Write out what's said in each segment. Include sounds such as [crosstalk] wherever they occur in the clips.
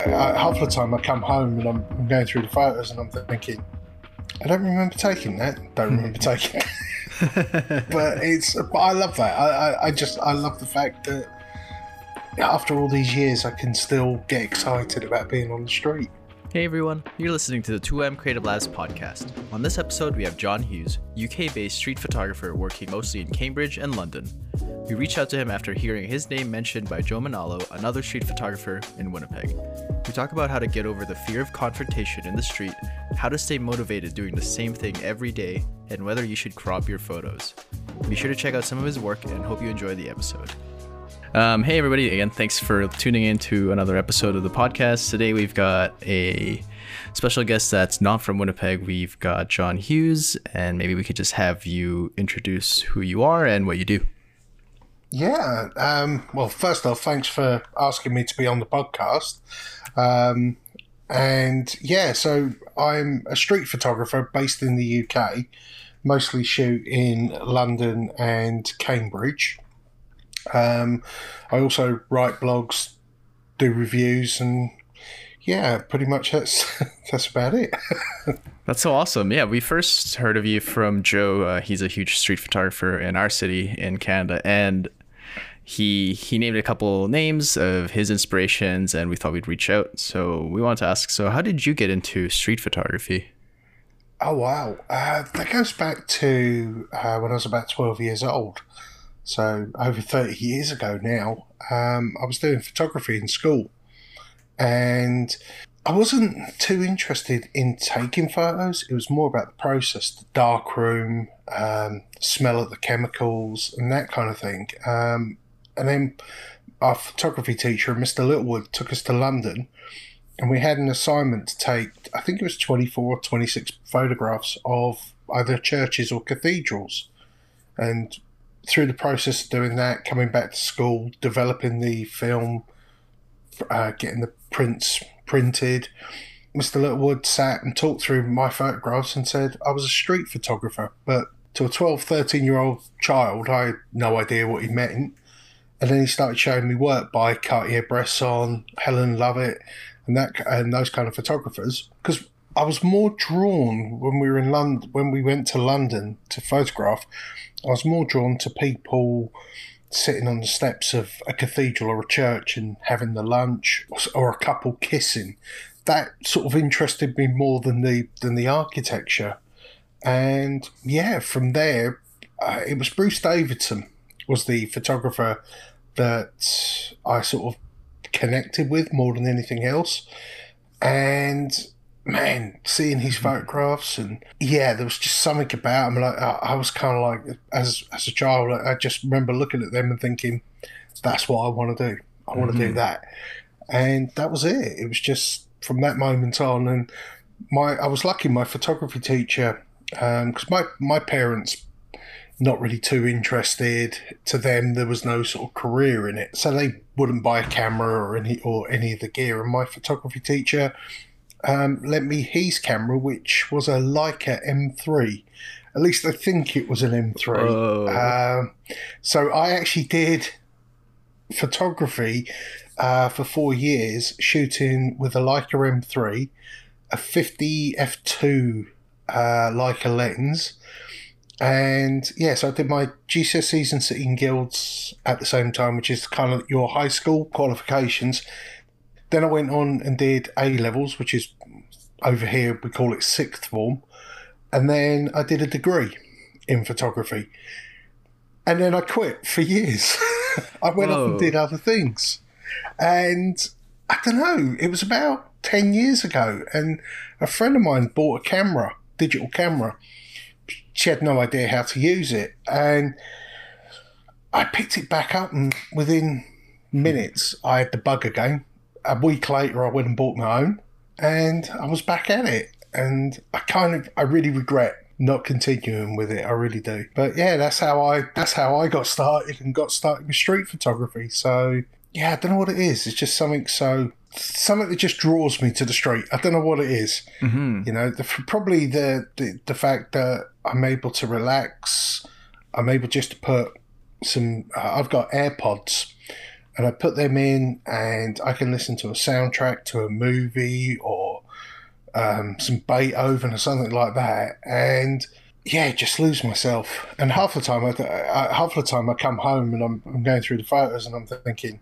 I, half the time I come home and I'm, I'm going through the photos and I'm thinking, I don't remember taking that. Don't [laughs] remember taking it. [laughs] but it's, but I love that. I, I, I just, I love the fact that after all these years, I can still get excited about being on the street. Hey everyone, you're listening to the 2M Creative Labs podcast. On this episode, we have John Hughes, UK based street photographer working mostly in Cambridge and London. We reached out to him after hearing his name mentioned by Joe Manalo, another street photographer in Winnipeg. We talk about how to get over the fear of confrontation in the street, how to stay motivated doing the same thing every day, and whether you should crop your photos. Be sure to check out some of his work and hope you enjoy the episode. Um, hey, everybody, again, thanks for tuning in to another episode of the podcast. Today we've got a special guest that's not from Winnipeg. We've got John Hughes, and maybe we could just have you introduce who you are and what you do. Yeah. Um, well, first off, thanks for asking me to be on the podcast. Um, and yeah, so I'm a street photographer based in the UK, mostly shoot in London and Cambridge. Um, I also write blogs, do reviews, and yeah, pretty much that's [laughs] that's about it. [laughs] that's so awesome. Yeah, we first heard of you from Joe. Uh, he's a huge street photographer in our city in Canada, and he he named a couple names of his inspirations, and we thought we'd reach out. So we wanted to ask. So, how did you get into street photography? Oh wow, uh, that goes back to uh, when I was about twelve years old. So over 30 years ago now, um, I was doing photography in school, and I wasn't too interested in taking photos. It was more about the process, the dark room, um, smell of the chemicals, and that kind of thing. Um, and then our photography teacher, Mr. Littlewood, took us to London, and we had an assignment to take, I think it was 24 or 26 photographs of either churches or cathedrals. And through the process of doing that, coming back to school, developing the film, uh, getting the prints printed, Mr. Littlewood sat and talked through my photographs and said I was a street photographer. But to a 12, 13 year old child, I had no idea what he meant. And then he started showing me work by Cartier-Bresson, Helen Levitt, and that and those kind of photographers. Because I was more drawn when we were in London, when we went to London to photograph. I was more drawn to people sitting on the steps of a cathedral or a church and having the lunch, or a couple kissing. That sort of interested me more than the than the architecture. And yeah, from there, uh, it was Bruce Davidson was the photographer that I sort of connected with more than anything else. And man, seeing his photographs and yeah, there was just something about him. Like I, I was kind of like, as as a child, I just remember looking at them and thinking, "That's what I want to do. I want to mm-hmm. do that." And that was it. It was just from that moment on. And my, I was lucky. My photography teacher, because um, my my parents not really too interested. To them, there was no sort of career in it, so they wouldn't buy a camera or any or any of the gear. And my photography teacher um, lent me his camera, which was a Leica M3. At least I think it was an M3. Oh. Um, so I actually did photography uh, for four years, shooting with a Leica M3, a 50 f2 uh, Leica lens. And yes, yeah, so I did my GCSEs and City Guilds at the same time, which is kind of your high school qualifications. Then I went on and did A levels, which is over here we call it sixth form. And then I did a degree in photography. And then I quit for years. [laughs] I went Whoa. off and did other things. And I don't know, it was about 10 years ago. And a friend of mine bought a camera, digital camera. She had no idea how to use it. And I picked it back up, and within minutes, I had the bug again a week later, I went and bought my own, and I was back at it. And I kind of, I really regret not continuing with it. I really do. But yeah, that's how I, that's how I got started and got started with street photography. So yeah, I don't know what it is. It's just something so something that just draws me to the street. I don't know what it is. Mm-hmm. You know, the, probably the, the the fact that I'm able to relax. I'm able just to put some. Uh, I've got AirPods and I put them in, and I can listen to a soundtrack to a movie or um, some Beethoven or something like that, and yeah, just lose myself. And half the time, I, I, half the time I come home and I'm, I'm going through the photos and I'm thinking,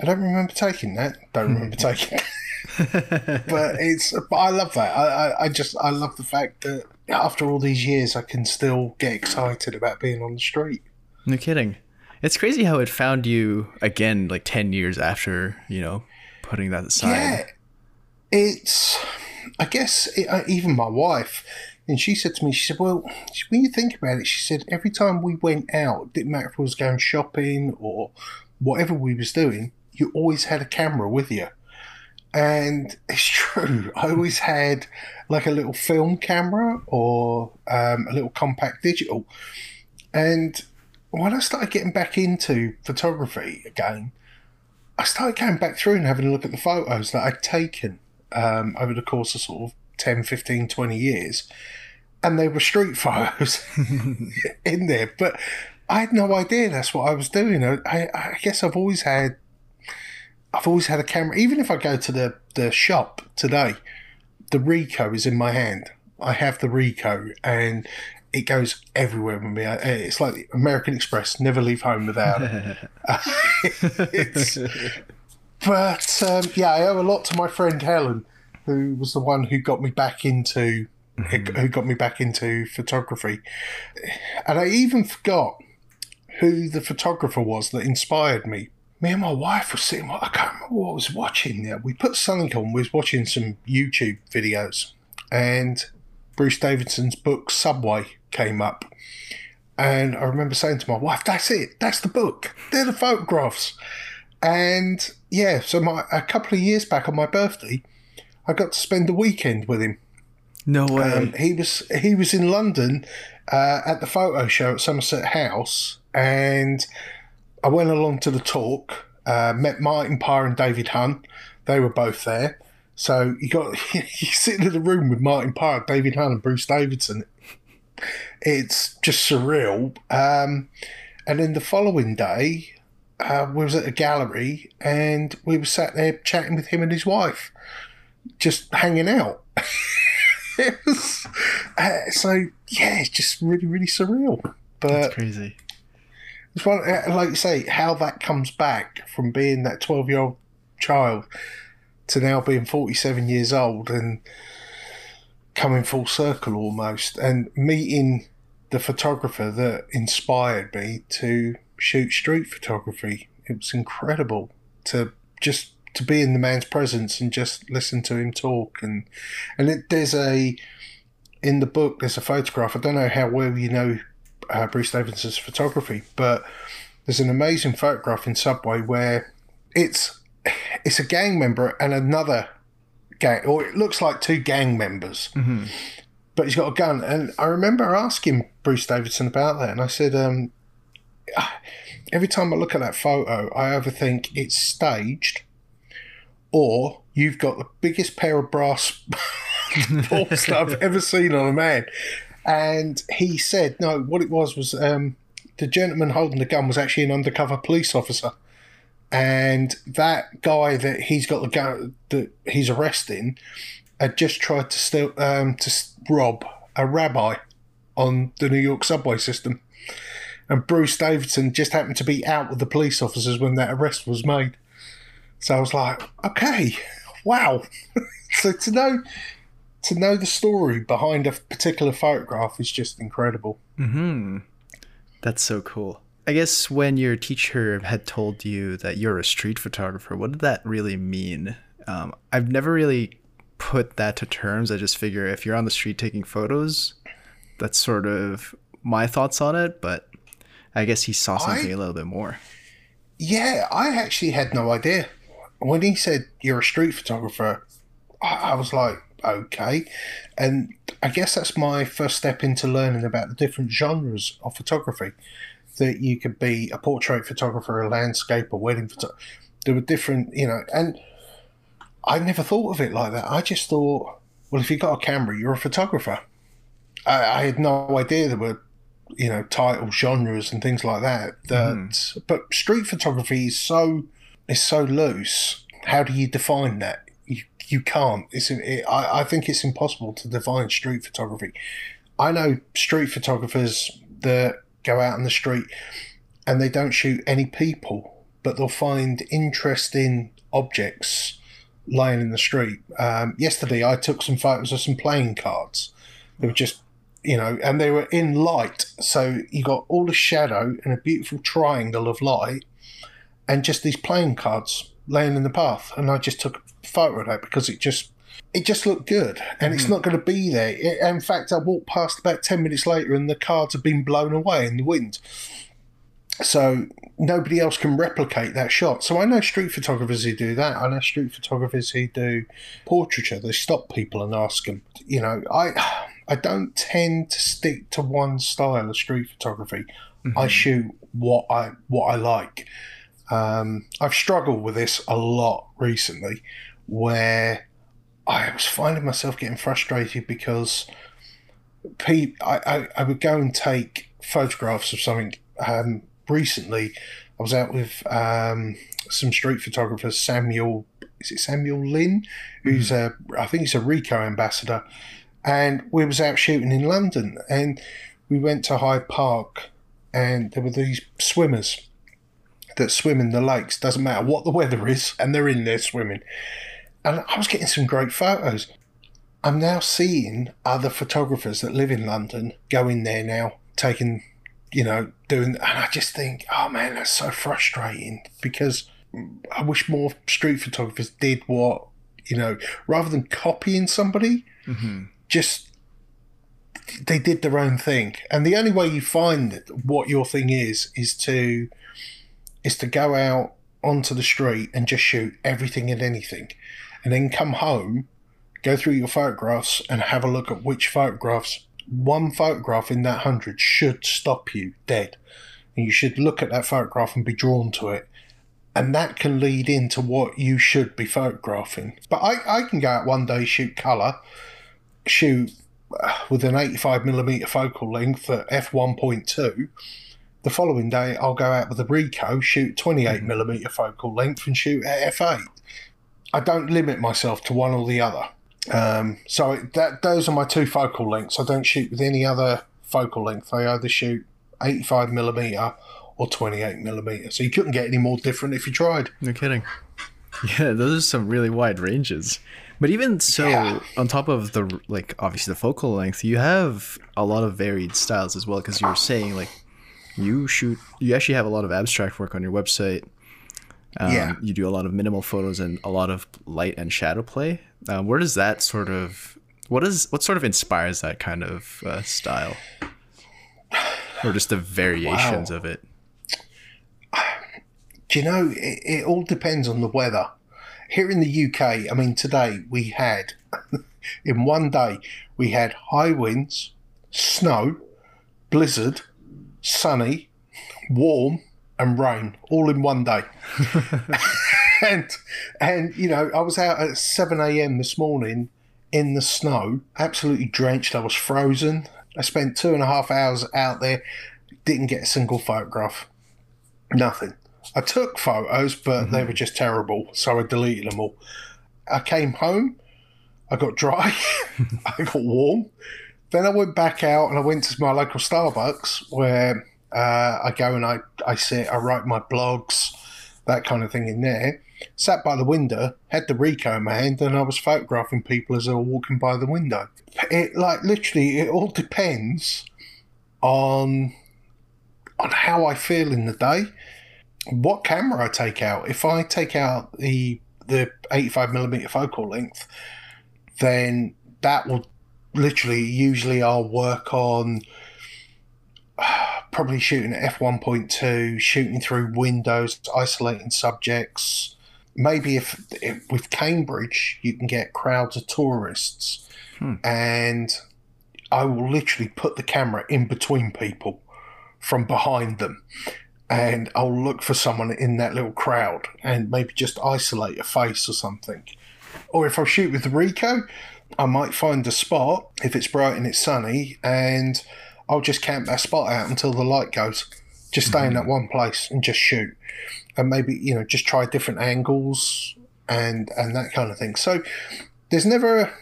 I don't remember taking that. Don't remember taking. [laughs] [laughs] but it's, but I love that. I, I, I just, I love the fact that after all these years, I can still get excited about being on the street. No kidding. It's crazy how it found you again, like ten years after you know putting that aside. Yeah, it's. I guess it, uh, even my wife, and she said to me, she said, "Well, when you think about it, she said every time we went out, didn't matter if we was going shopping or whatever we was doing, you always had a camera with you." And it's [laughs] true. I always had like a little film camera or um, a little compact digital. And when I started getting back into photography again, I started going back through and having a look at the photos that I'd taken um, over the course of sort of 10, 15, 20 years. And they were street [laughs] photos [laughs] in there. But I had no idea that's what I was doing. I, I guess I've always had I've always had a camera. Even if I go to the, the shop today, the Ricoh is in my hand. I have the Ricoh and it goes everywhere with me. It's like American Express, never leave home without it. [laughs] but um, yeah, I owe a lot to my friend Helen, who was the one who got me back into mm-hmm. who got me back into photography. And I even forgot who the photographer was that inspired me me and my wife were sitting. I can't remember what I was watching. There, we put something on. We was watching some YouTube videos, and Bruce Davidson's book Subway came up, and I remember saying to my wife, "That's it. That's the book. They're the photographs." And yeah, so my a couple of years back on my birthday, I got to spend the weekend with him. No way. Um, he was he was in London uh, at the photo show at Somerset House, and I went along to the talk, uh, met Martin Parr and David Hurn. They were both there. So you got [laughs] you sit in the room with Martin Parr, David Hurn, and Bruce Davidson. It's just surreal. Um, and then the following day, uh, we was at a gallery and we were sat there chatting with him and his wife, just hanging out. [laughs] it was, uh, so yeah, it's just really, really surreal. But That's crazy. It's one, uh, like you say, how that comes back from being that 12 year old child to now being 47 years old and coming full circle almost and meeting the photographer that inspired me to shoot street photography. It was incredible to just to be in the man's presence and just listen to him talk and and it, there's a in the book there's a photograph. I don't know how well you know uh, Bruce Davidson's photography, but there's an amazing photograph in Subway where it's it's a gang member and another gang, or it looks like two gang members, mm-hmm. but he's got a gun. And I remember asking Bruce Davidson about that, and I said, um, every time I look at that photo, I either think it's staged, or you've got the biggest pair of brass [laughs] balls that I've ever seen on a man. And he said, no, what it was was um, the gentleman holding the gun was actually an undercover police officer. And that guy that he's got the gun that he's arresting had just tried to steal, um, to rob a rabbi on the New York subway system. And Bruce Davidson just happened to be out with the police officers when that arrest was made. So I was like, okay, wow. [laughs] so to know to know the story behind a particular photograph is just incredible. Hmm. That's so cool. I guess when your teacher had told you that you're a street photographer, what did that really mean? Um, I've never really put that to terms. I just figure if you're on the street taking photos, that's sort of my thoughts on it. But I guess he saw something I, a little bit more. Yeah, I actually had no idea. When he said you're a street photographer, I, I was like, okay. And I guess that's my first step into learning about the different genres of photography. That you could be a portrait photographer, a landscape, a wedding photographer. There were different, you know, and I never thought of it like that. I just thought, well, if you've got a camera, you're a photographer. I, I had no idea there were you know title genres and things like that. That hmm. but street photography is so is so loose. How do you define that? You you can't. It's it, I I think it's impossible to define street photography. I know street photographers that go out in the street and they don't shoot any people, but they'll find interesting objects lying in the street. Um, yesterday, I took some photos of some playing cards. They were just, you know, and they were in light. So you got all the shadow and a beautiful triangle of light, and just these playing cards laying in the path. And I just took a photo of that because it just. It just looked good, and it's not going to be there. It, in fact, I walked past about ten minutes later, and the cards had been blown away in the wind so nobody else can replicate that shot. So I know street photographers who do that. I know street photographers who do portraiture. They stop people and ask them. You know, I I don't tend to stick to one style of street photography. I shoot what I what I like. Um, I've struggled with this a lot recently, where I was finding myself getting frustrated because pe- I, I, I would go and take photographs of something um, recently I was out with um, some street photographers, Samuel. Is it Samuel Lynn? Who's a, I think he's a Ricoh ambassador, and we was out shooting in London, and we went to Hyde Park, and there were these swimmers that swim in the lakes. Doesn't matter what the weather is, and they're in there swimming. And I was getting some great photos. I'm now seeing other photographers that live in London go in there now, taking you know, doing, and I just think, oh man, that's so frustrating because I wish more street photographers did what, you know, rather than copying somebody, mm-hmm. just they did their own thing. And the only way you find what your thing is is to is to go out onto the street and just shoot everything and anything, and then come home, go through your photographs and have a look at which photographs one photograph in that hundred should stop you dead. And you should look at that photograph and be drawn to it. And that can lead into what you should be photographing. But I, I can go out one day, shoot colour, shoot uh, with an 85mm focal length at f1.2. The following day, I'll go out with a Ricoh, shoot 28mm focal length, and shoot at f8. I don't limit myself to one or the other. Um, so that those are my two focal lengths. I don't shoot with any other focal length. I either shoot 85 millimeter or 28 millimeter. So you couldn't get any more different if you tried. No kidding. [laughs] Yeah, those are some really wide ranges. But even so, Yeah. on top of the like obviously the focal length, you have a lot of varied styles as well. Because you were saying like you shoot, you actually have a lot of abstract work on your website. Um, Yeah. You do a lot of minimal photos and a lot of light and shadow play. Um, where does that sort of what is what sort of inspires that kind of uh, style, or just the variations Wow. of it? Do you know, it, it all depends on the weather. Here in the UK, I mean, today we had, [laughs] in one day, we had high winds, snow, blizzard, sunny, warm, and rain all in one day. [laughs] and, and, you know, I was out at 7 a.m. this morning in the snow, absolutely drenched. I was frozen. I spent two and a half hours out there, didn't get a single photograph. Nothing. I took photos, but they mm-hmm. were just terrible, so I deleted them all. I came home, I got dry, [laughs] I got warm. Then I went back out and I went to my local Starbucks where uh, I go and I, I sit, I write my blogs, that kind of thing in there. Sat by the window, had the Ricoh in my hand, and I was photographing people as they were walking by the window. It like literally, it all depends on on how I feel in the day what camera I take out. If I take out the the 85 millimeter focal length, then that will literally usually I'll work on probably shooting at f1.2, shooting through windows, isolating subjects. Maybe if, if with Cambridge you can get crowds of tourists, hmm. and I will literally put the camera in between people from behind them and I'll look for someone in that little crowd and maybe just isolate a face or something. Or if I shoot with Ricoh, I might find a spot if it's bright and it's sunny and I'll just camp that spot out until the light goes. Just stay in that one place and just shoot, and maybe you know just try different angles and and that kind of thing. So there's never a,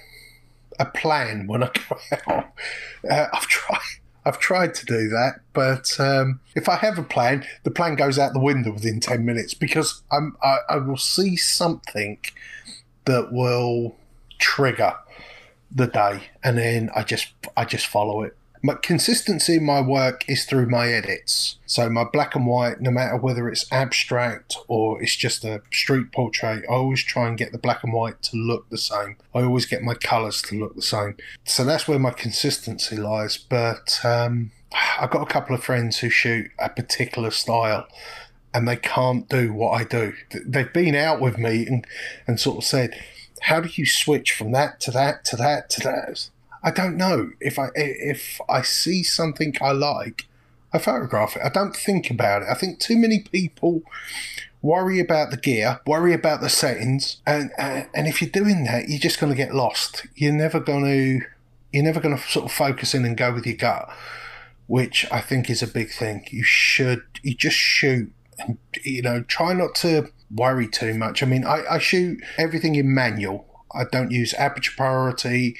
a plan when I [laughs] go out. Uh, I've tried. I've tried to do that, but um, if I have a plan, the plan goes out the window within ten minutes because I'm I, I will see something that will trigger the day, and then I just I just follow it. My consistency in my work is through my edits. So my black and white, no matter whether it's abstract or it's just a street portrait, I always try and get the black and white to look the same. I always get my colours to look the same. So that's where my consistency lies. But um, I've got a couple of friends who shoot a particular style and they can't do what I do. They've been out with me and, and sort of said, how do you switch from that to that to that to that? I don't know. If I if I see something I like, I photograph it. I don't think about it. I think too many people worry about the gear, worry about the settings, and and, and if you're doing that, you're just going to get lost. You're never going to you're never going to sort of focus in and go with your gut, which I think is a big thing. You should you just shoot and you know try not to worry too much. I mean, I, I shoot everything in manual. I don't use aperture priority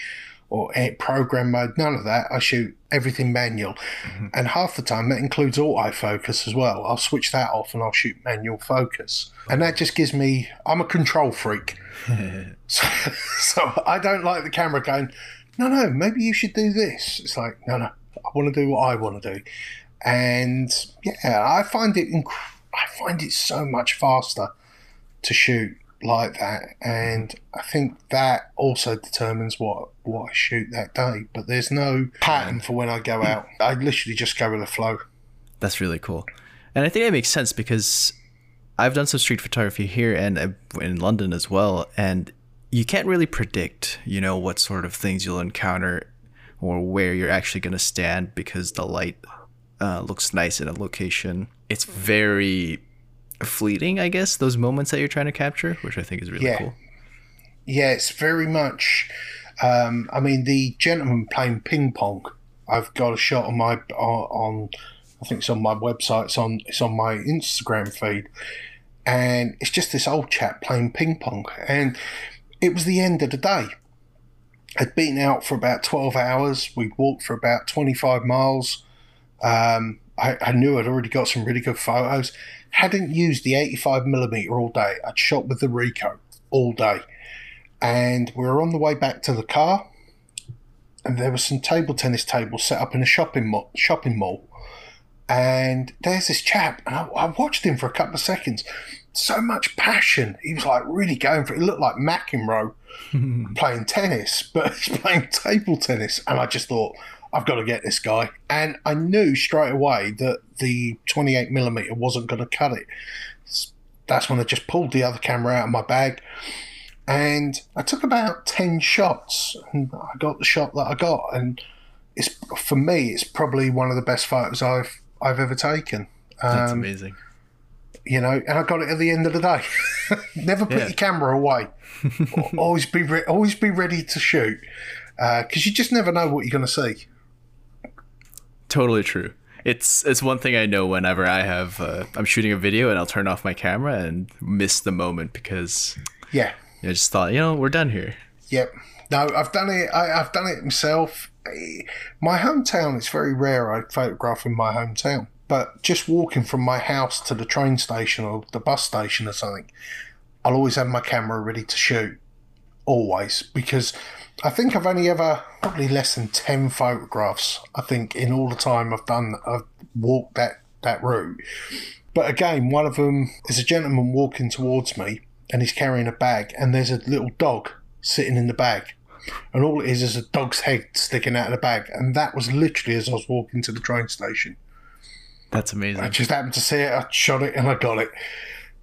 or program mode, none of that. I shoot everything manual. Mm-hmm. And half the time that includes autofocus as well. I'll switch that off and I'll shoot manual focus. And that just gives me, I'm a control freak. [laughs] so, so I don't like the camera going, no, no, maybe you should do this. It's like, no, no, I want to do what I want to do. And yeah, I find it, inc- I find it so much faster to shoot like that, and I think that also determines what what I shoot that day. But there's no pattern for when I go out. I literally just go with the flow. That's really cool, and I think it makes sense because I've done some street photography here and uh, in London as well, and you can't really predict, you know, what sort of things you'll encounter or where you're actually going to stand because the light uh, looks nice in a location. It's very fleeting, I guess, those moments that you're trying to capture, which I think is really yeah. cool. Yeah, it's very much. Um, I mean, the gentleman playing ping pong. I've got a shot on my on. I think it's on my website. It's on. It's on my Instagram feed, and it's just this old chap playing ping pong. And it was the end of the day. I'd been out for about twelve hours. We'd walked for about twenty five miles. Um, I, I, knew I'd already got some really good photos, hadn't used the 85 millimeter all day. I'd shot with the Ricoh all day, and we were on the way back to the car, and there was some table tennis tables set up in a shopping mall. Shopping mall, and there's this chap, and I, I watched him for a couple of seconds. So much passion. He was like really going for it. It looked like McEnroe [laughs] playing tennis, but [laughs] he's playing table tennis. And I just thought, I've got to get this guy. And I knew straight away that the 28 millimeter wasn't going to cut it. That's when I just pulled the other camera out of my bag. And I took about 10 shots and I got the shot that I got. And it's for me, it's probably one of the best photos I've I've ever taken. That's um, amazing. You know, and I got it at the end of the day. [laughs] Never put yeah. your camera away. [laughs] always be re- always be ready to shoot because uh, you just never know what you're going to see. Totally true. It's it's one thing I know whenever I have uh, I'm shooting a video and I'll turn off my camera and miss the moment because yeah, I just thought you know we're done here. Yep. No, I've done it. I, have done it myself. My hometown. It's very rare I photograph in my hometown, but just walking from my house to the train station or the bus station or something, I'll always have my camera ready to shoot. Always because I think I've only ever probably less than ten photographs. I think in all the time I've done, I've walked that that route. But again, one of them is a gentleman walking towards me, and he's carrying a bag, and there's a little dog sitting in the bag, and all it is is a dog's head sticking out of the bag, and that was literally as I was walking to the train station. That's amazing. I just happened to see it, I shot it, and I got it.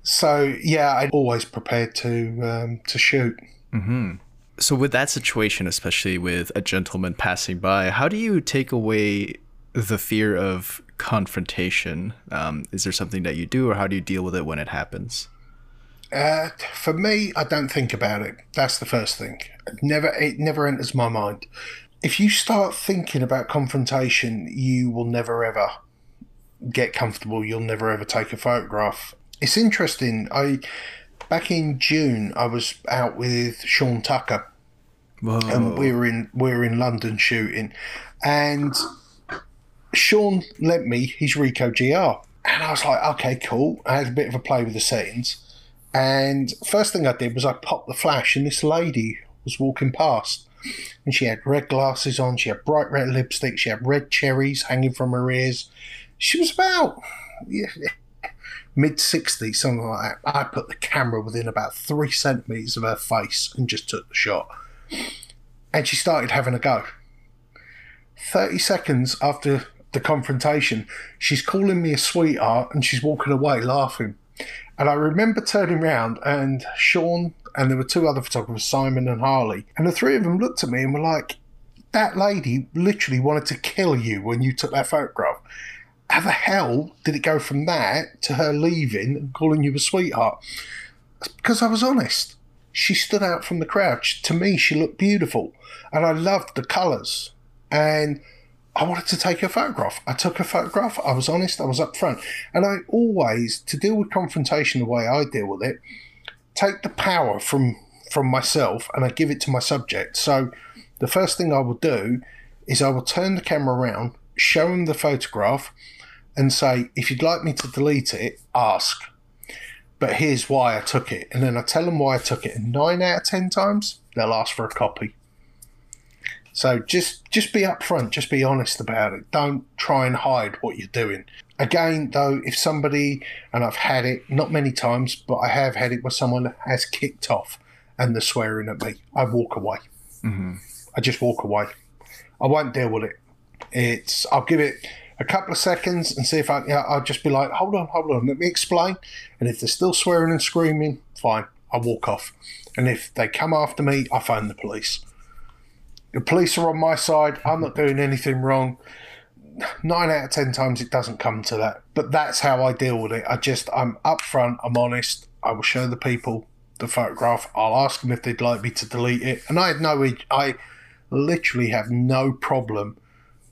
So yeah, I'm always prepared to um, to shoot. Mm-hmm. So, with that situation, especially with a gentleman passing by, how do you take away the fear of confrontation? Um, is there something that you do, or how do you deal with it when it happens? Uh, for me, I don't think about it. That's the first thing. It never, it never enters my mind. if you start thinking about confrontation, you will never ever get comfortable. You'll never ever take a photograph. It's interesting. I back in June, I was out with Sean Tucker, Whoa. and we were in we were in London shooting, and Sean lent me his Ricoh GR, and I was like, okay, cool. I had a bit of a play with the settings, and first thing I did was I popped the flash, and this lady was walking past, and she had red glasses on, she had bright red lipstick, she had red cherries hanging from her ears. She was about mid 60s, something like that. I put the camera within about three centimetres of her face and just took the shot. And she started having a go. 30 seconds after the confrontation, she's calling me a sweetheart and she's walking away laughing. And I remember turning around and Sean and there were two other photographers, Simon and Harley, and the three of them looked at me and were like, That lady literally wanted to kill you when you took that photograph. How the hell did it go from that to her leaving and calling you a sweetheart? Because I was honest. She stood out from the crowd. To me, she looked beautiful, and I loved the colours. And I wanted to take a photograph. I took a photograph. I was honest. I was upfront, and I always, to deal with confrontation the way I deal with it, take the power from from myself and I give it to my subject. So the first thing I will do is I will turn the camera around, show them the photograph, and say, if you'd like me to delete it, ask. But here's why I took it. And then I tell them why I took it. And nine out of ten times, they'll ask for a copy. So just just be upfront, just be honest about it. Don't try and hide what you're doing. Again, though, if somebody and I've had it not many times, but I have had it where someone has kicked off and they're swearing at me, I walk away. Mm-hmm. I just walk away. I won't deal with it. It's I'll give it a couple of seconds and see if I. Yeah, I'll just be like, hold on, hold on, let me explain. And if they're still swearing and screaming, fine, I walk off. And if they come after me, I phone the police. The police are on my side. I'm not doing anything wrong. Nine out of ten times it doesn't come to that. But that's how I deal with it. I just, I'm upfront, I'm honest. I will show the people the photograph. I'll ask them if they'd like me to delete it. And I had no, I literally have no problem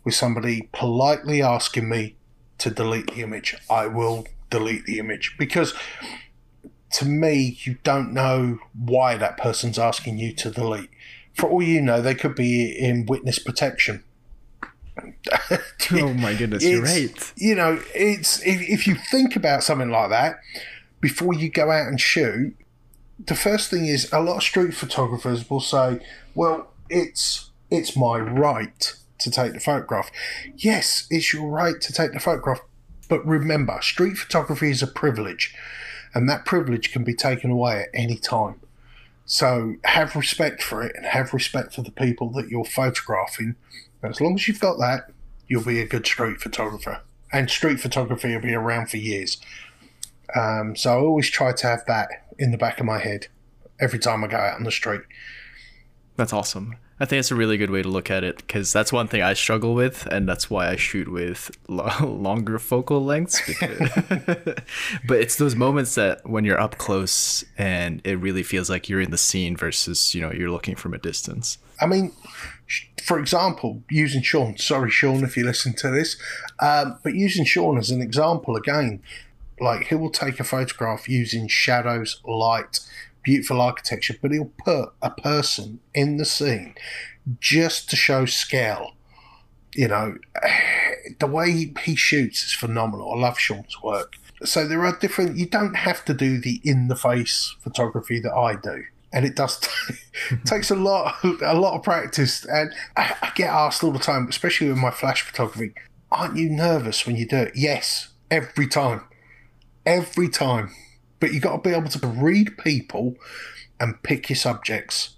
with somebody politely asking me to delete the image. I will delete the image because to me, you don't know why that person's asking you to delete for all you know, they could be in witness protection. oh my goodness, you're right. You know, it's if, if you think about something like that before you go out and shoot, the first thing is a lot of street photographers will say, "Well, it's it's my right to take the photograph." Yes, it's your right to take the photograph, but remember, street photography is a privilege, and that privilege can be taken away at any time. So have respect for it and have respect for the people that you're photographing. As long as you've got that, you'll be a good street photographer. And street photography will be around for years. Um, so I always try to have that in the back of my head every time I go out on the street. That's awesome. I think it's a really good way to look at it because that's one thing I struggle with, and that's why I shoot with [laughs] lo- longer focal lengths. [laughs] but it's those moments that when you're up close and it really feels like you're in the scene versus you know you're looking from a distance. I mean, for example, using Sean. Sorry, Sean, if you listen to this, um, but using Sean as an example again, like he will take a photograph using shadows, light, beautiful architecture, but he'll put a person in the scene just to show scale. You know, [sighs] the way he shoots is phenomenal. I love Sean's work. So there are different. You don't have to do the in the face photography that I do, and it does [laughs] takes a lot a lot of practice. And I, I get asked all the time, especially with my flash photography, aren't you nervous when you do it? Yes, every time, every time but you got to be able to read people and pick your subjects.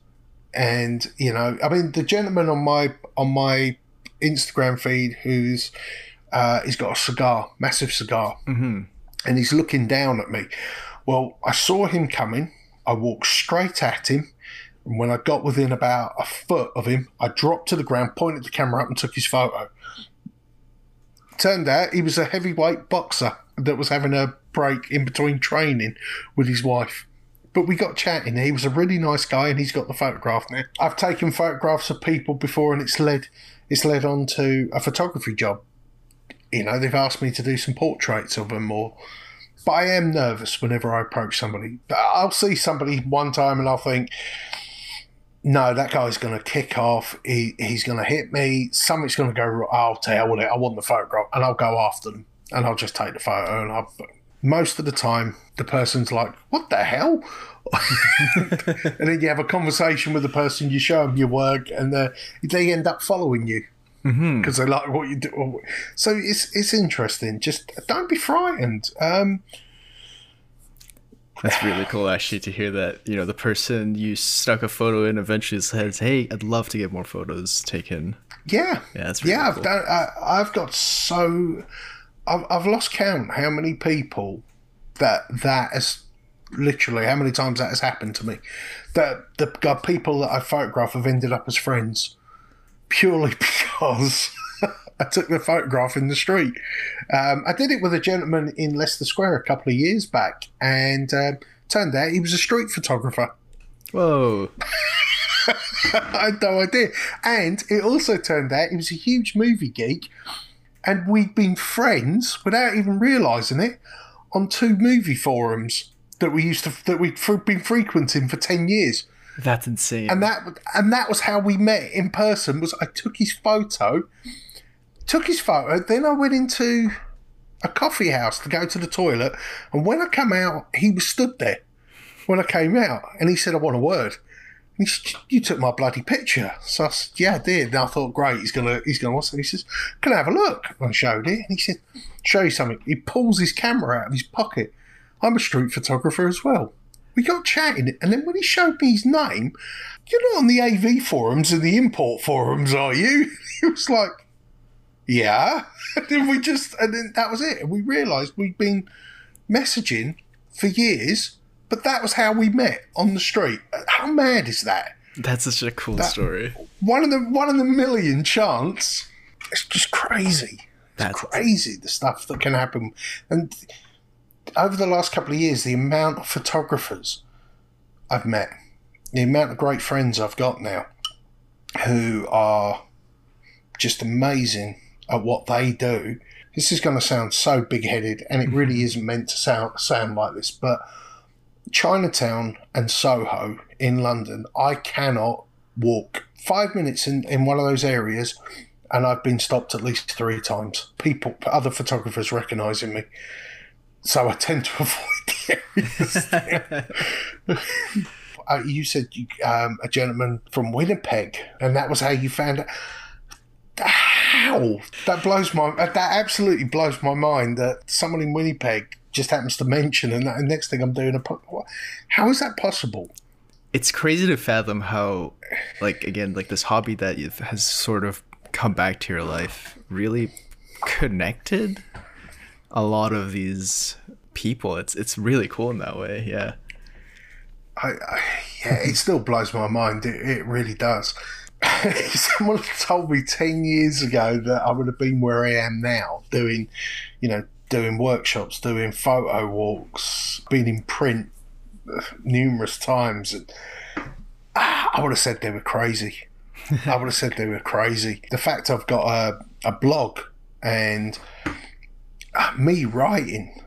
And you know, I mean, the gentleman on my on my Instagram feed who's uh, he's got a cigar, massive cigar, mm-hmm. and he's looking down at me. Well, I saw him coming. I walked straight at him. And when I got within about a foot of him, I dropped to the ground, pointed the camera up, and took his photo. Turned out he was a heavyweight boxer that was having a break in between training with his wife. but we got chatting. He was a really nice guy, and he's got the photograph now. I've taken photographs of people before, and it's led it's led on to a photography job. You know, they've asked me to do some portraits of them, or but I am nervous whenever I approach somebody. I'll see somebody one time, and I'll think, no, that guy's going to kick off. He, he's going to hit me. Something's going to go wrong. I'll tell it. I want the photograph, and I'll go after them, and I'll just take the photo. And I'll, most of the time, the person's like, "What the hell?" [laughs] and then you have a conversation with the person. You show them your work, and uh, they end up following you because mm-hmm. they like what you do. So it's it's interesting. Just don't be frightened. Um, that's really cool, actually, to hear that. You know, the person you stuck a photo in eventually says, "Hey, I'd love to get more photos taken." Yeah, yeah, that's really yeah. Cool. I've done. I, I've got so. I've, I've lost count how many people that that has literally how many times that has happened to me. That the people that I photograph have ended up as friends purely [laughs] because I took the photograph in the street. Um, I did it with a gentleman in Leicester Square a couple of years back, and uh, turned out he was a street photographer. Whoa. [laughs] I had no idea. And it also turned out he was a huge movie geek, and we'd been friends without even realising it on two movie forums that we used to that we'd been frequenting for ten years. That's insane. And that and that was how we met in person. Was I took his photo, took his photo, then I went into a coffee house to go to the toilet, and when I come out, he was stood there. When I came out, and he said, "I want a word." And he "You took my bloody picture." So I said, "Yeah, I did." And I thought, "Great, he's gonna he's gonna what's it?" He says, "Can I have a look?" And I showed it, and he said, "Show you something." He pulls his camera out of his pocket. I'm a street photographer as well. We got chatting, and then when he showed me his name, you're not on the AV forums and the import forums, are you? [laughs] He was like, yeah. [laughs] And then we just, and then that was it. And we realised we'd been messaging for years, but that was how we met on the street. How mad is that? That's such a cool that, story. One of the one of the million chance. It's just crazy. It's That's crazy the stuff that can happen. And over the last couple of years, the amount of photographers I've met, the amount of great friends I've got now who are just amazing at what they do. This is going to sound so big headed, and it really mm-hmm. isn't meant to sound, sound like this, but Chinatown and Soho in London, I cannot walk five minutes in, in one of those areas and I've been stopped at least three times. People, other photographers recognizing me so I tend to [laughs] avoid the areas. [laughs] uh, you said you, um, a gentleman from Winnipeg, and that was how you found it. How that blows my that absolutely blows my mind that someone in Winnipeg just happens to mention, and, the next thing I'm doing a how is that possible? It's crazy to fathom how, like again, like this hobby that has sort of come back to your life really connected a lot of these people. It's it's really cool in that way. Yeah. I, I yeah, it still [laughs] blows my mind. It, it really does. [laughs] Someone told me ten years ago that I would have been where I am now, doing, you know, doing workshops, doing photo walks, been in print numerous times, and ah, I would have said they were crazy. I would have said they were crazy. The fact I've got a, a blog and uh, me writing.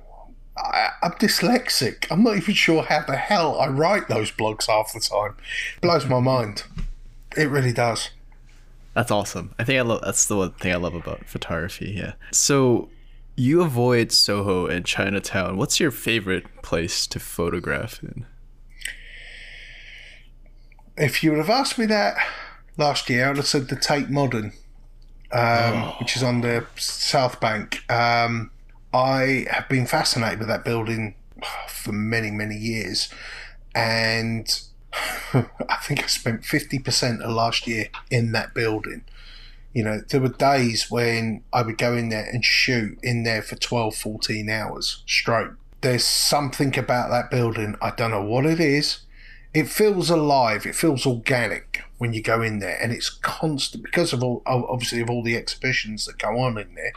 I, am dyslexic. I'm not even sure how the hell I write those blogs half the time. It blows my mind. It really does. That's awesome. I think I love. That's the one thing I love about photography. Yeah. So you avoid Soho and Chinatown. What's your favorite place to photograph in? If you would have asked me that last year, I would have said the Tate Modern, um, oh. which is on the South Bank. Um, I have been fascinated with that building for many, many years. And [laughs] I think I spent 50% of last year in that building. You know, there were days when I would go in there and shoot in there for 12, 14 hours straight. There's something about that building, I don't know what it is. It feels alive, it feels organic when you go in there, and it's constant because of all, obviously, of all the exhibitions that go on in there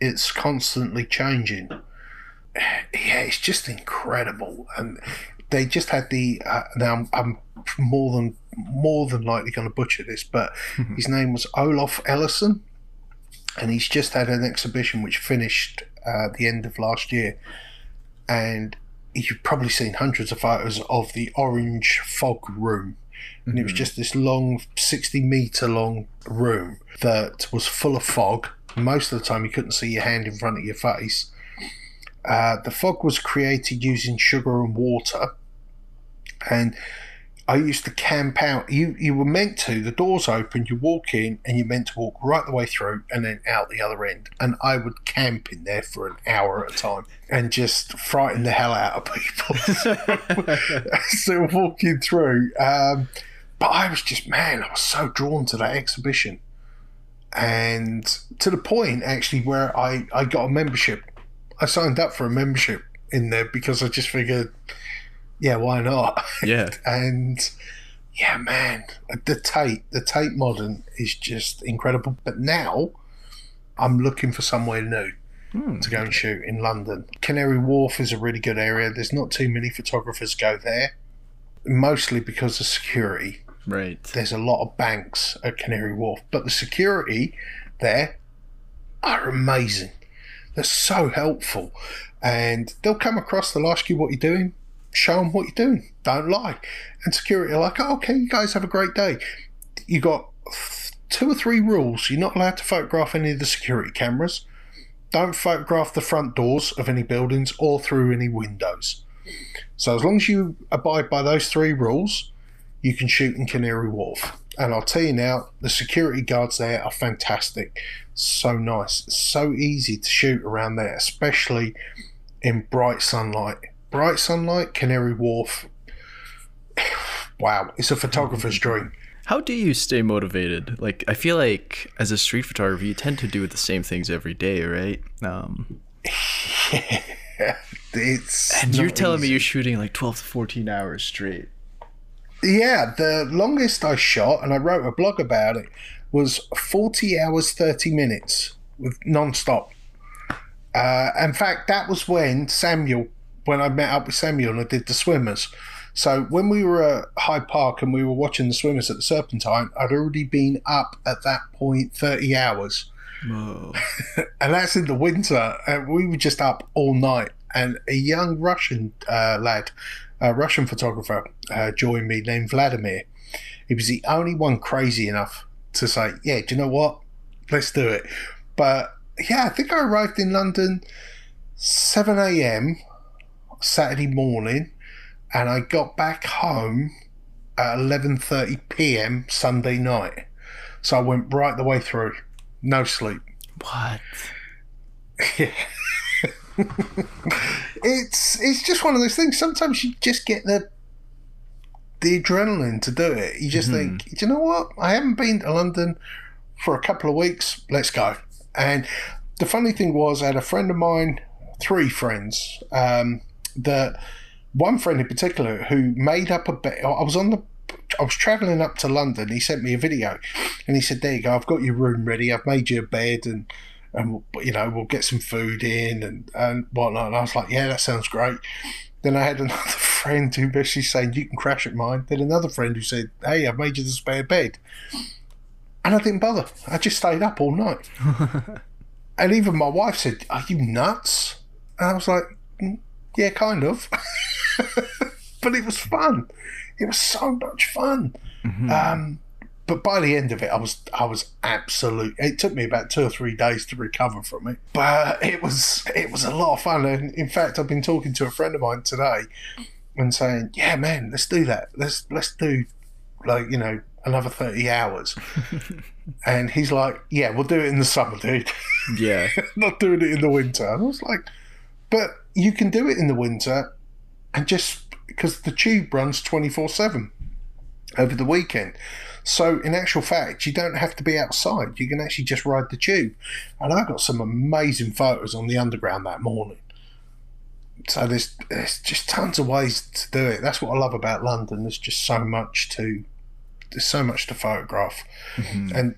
it's constantly changing. Yeah, it's just incredible. And they just had the uh, now I'm, I'm more than more than likely going to butcher this, but [laughs] his name was Olaf Ellison, and he's just had an exhibition which finished uh, the end of last year, and you've probably seen hundreds of photos of the Orange Fog Room. And it was just this long, 60 meter long room that was full of fog. Most of the time, you couldn't see your hand in front of your face. Uh, the fog was created using sugar and water. And I used to camp out. You you were meant to. The doors open. You walk in, and you're meant to walk right the way through, and then out the other end. And I would camp in there for an hour at a time, and just frighten the hell out of people. [laughs] Still walking through. Um, but I was just man, I was so drawn to that exhibition, and to the point actually where I I got a membership. I signed up for a membership in there because I just figured yeah, why not? [laughs] Yeah. and yeah, man, the Tate, the Tate Modern is just incredible. But now I'm looking for somewhere new Hmm. to go and shoot in London. Canary Wharf is a really good area. There's not too many photographers go there, mostly because of security. Right. There's a lot of banks at Canary Wharf, but the security there are amazing. They're so helpful, and they'll come across. They'll ask you what you're doing show them what you're doing. Don't lie. And security are like, oh, okay, you guys have a great day. You got two or three rules. You're not allowed to photograph any of the security cameras. Don't photograph the front doors of any buildings or through any windows. So as long as you abide by those three rules, you can shoot in Canary Wharf. And I'll tell you now, the security guards there are fantastic. So nice. So easy to shoot around there, especially in bright sunlight bright sunlight, Canary Wharf. [sighs] wow, it's a photographer's dream. How do you stay motivated? Like, I feel like as a street photographer, you tend to do the same things every day, right? Um, it's and you're telling me you're shooting like 12 to 14 hours straight. Yeah, the longest I shot, and I wrote a blog about it, was 40 hours, 30 minutes with non-stop. Uh, in fact, that was when Samuel, when I met up with Samuel and I did the swimmers. So when we were at Hyde Park and we were watching the swimmers at the Serpentine, I'd already been up at that point 30 hours. [laughs] And that's in the winter. And we were just up all night. And a young Russian uh, lad, a Russian photographer, uh, joined me named Vladimir. He was the only one crazy enough to say, "Yeah, do you know what? Let's do it." But yeah, I think I arrived in London 7 a.m. Saturday morning, and I got back home at 11:30 p.m. Sunday night. So I went right the way through, no sleep. What? Yeah. [laughs] it's it's just one of those things. Sometimes you just get the the adrenaline to do it. You just think, do you know what? I haven't been to London for a couple of weeks. Let's go. And the funny thing was, I had a friend of mine, three friends, um, that one friend in particular who made up a bed. I was on the. I was travelling up to London. He sent me a video, and he said, "There you go. I've got your room ready. I've made you a bed, and and you know we'll get some food in and and whatnot." And I was like, "Yeah, that sounds great." Then I had [laughs] another friend who basically saying, "You can crash at mine." Then another friend who said, "Hey, I've made you the spare bed," and I didn't bother. I just stayed up all night. [laughs] and even my wife said, "Are you nuts?" And I was like, "Mm, "Yeah, kind of." [laughs] but it was fun. It was so much fun. Um, but by the end of it, I was I was absolute. It took me about two or three days to recover from it, but it was it was a lot of fun. And in fact, I've been talking to a friend of mine today and saying, "Yeah, man, let's do that. Let's let's do like you know another thirty hours." [laughs] and he's like, "Yeah, we'll do it in the summer, dude. Yeah. [laughs] Not doing it in the winter." And I was like, "But you can do it in the winter, and just because the tube runs twenty four seven over the weekend." So, in actual fact, you don't have to be outside. You can actually just ride the tube. And I got some amazing photos on the underground that morning. So there's there's just tons of ways to do it. That's what I love about London. There's just so much to there's so much to photograph, mm-hmm. and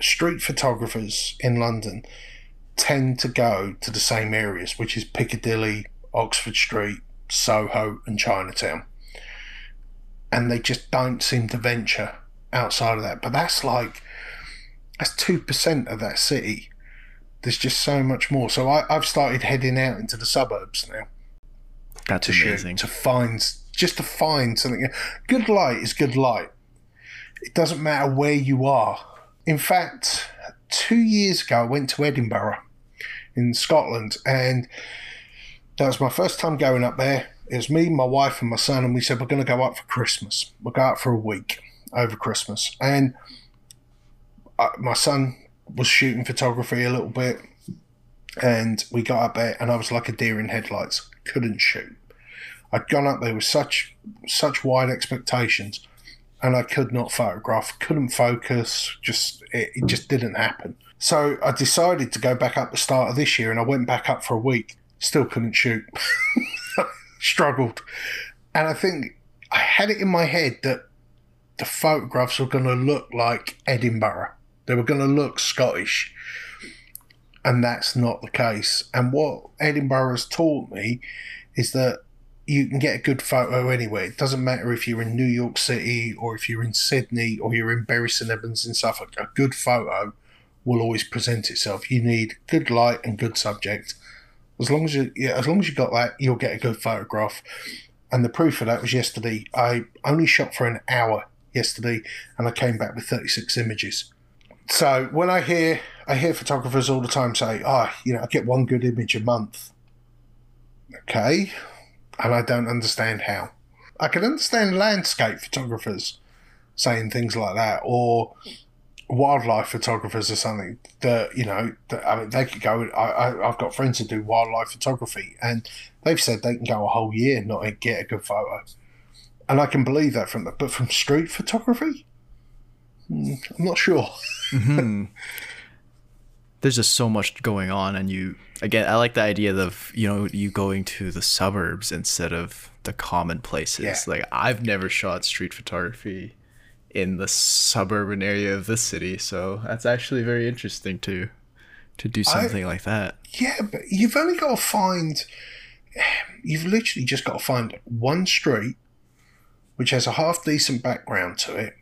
street photographers in London tend to go to the same areas, which is Piccadilly, Oxford Street, Soho, and Chinatown. And they just don't seem to venture outside of that. But that's like, that's 2% of that city. There's just so much more. So I, I've started heading out into the suburbs now That's to amazing. shoot, to find, just to find something. Good light is good light. It doesn't matter where you are. In fact, two years ago, I went to Edinburgh in Scotland, and that was my first time going up there. It was me, my wife, and my son, and we said we're going to go up for Christmas. We'll go out for a week over Christmas, and uh, my son was shooting photography a little bit, and we got up there, and I was like a deer in headlights. Couldn't shoot. I'd gone up there with such such wide expectations, and I could not photograph. Couldn't focus. Just it, it just didn't happen. So I decided to go back up the start of this year, and I went back up for a week. Still couldn't shoot. [laughs] Struggled, and I think I had it in my head that the photographs were going to look like Edinburgh. They were going to look Scottish, and that's not the case. And what Edinburgh has taught me is that you can get a good photo anywhere. It doesn't matter if you're in New York City or if you're in Sydney or you're in Bury St Edmunds in Suffolk. A good photo will always present itself. You need good light and good subject. As long as you, yeah, as long as you got that, you'll get a good photograph. And the proof of that was yesterday. I only shot for an hour yesterday, and I came back with 36 images. So when I hear I hear photographers all the time say, "Ah, you know, I get one good image a month." Okay, and I don't understand how. I can understand landscape photographers saying things like that, or wildlife photographers or something that you know that, I mean they could go I, I, I've got friends who do wildlife photography and they've said they can go a whole year not get a good photo. And I can believe that from them but from street photography? Hmm, I'm not sure. Hmm [laughs] There's just so much going on, and you again. I like the idea of you know you going to the suburbs instead of the common places. Yeah. Like I've never shot street photography in the suburban area of the city, so that's actually very interesting to to do something like that. yeah but you've only got to find you've literally just got to find one street which has a half decent background to it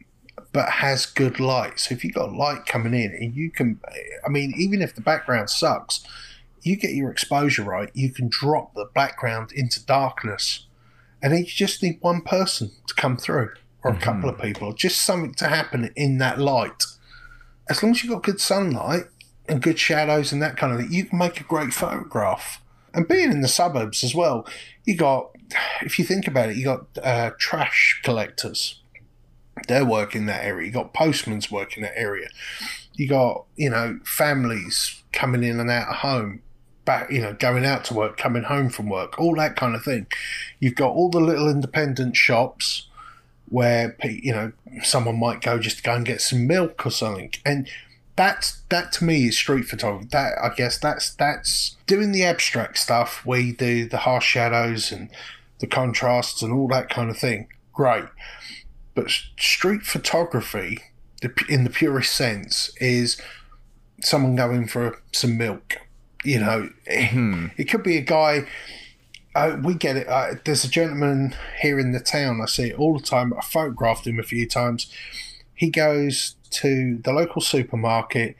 but has good light. So if you've got light coming in and you can, I mean, even if the background sucks, you get your exposure right, you can drop the background into darkness. And then you just need one person to come through, or a couple of people, just something to happen in that light. As long as you've got good sunlight and good shadows and that kind of thing, you can make a great photograph. And being in the suburbs as well, you got, if you think about it, you got uh, trash collectors they're working that area. You got postmen's working that area. You got you know families coming in and out of home, back you know going out to work, coming home from work, all that kind of thing. You've got all the little independent shops where you know someone might go just to go and get some milk or something, and that's that to me is street photography. That I guess that's that's doing the abstract stuff where you do the harsh shadows and the contrasts and all that kind of thing. Great but street photography in the purest sense is someone going for some milk you know it could be a guy uh, we get it uh, there's a gentleman here in the town i see it all the time i photographed him a few times. He goes to the local supermarket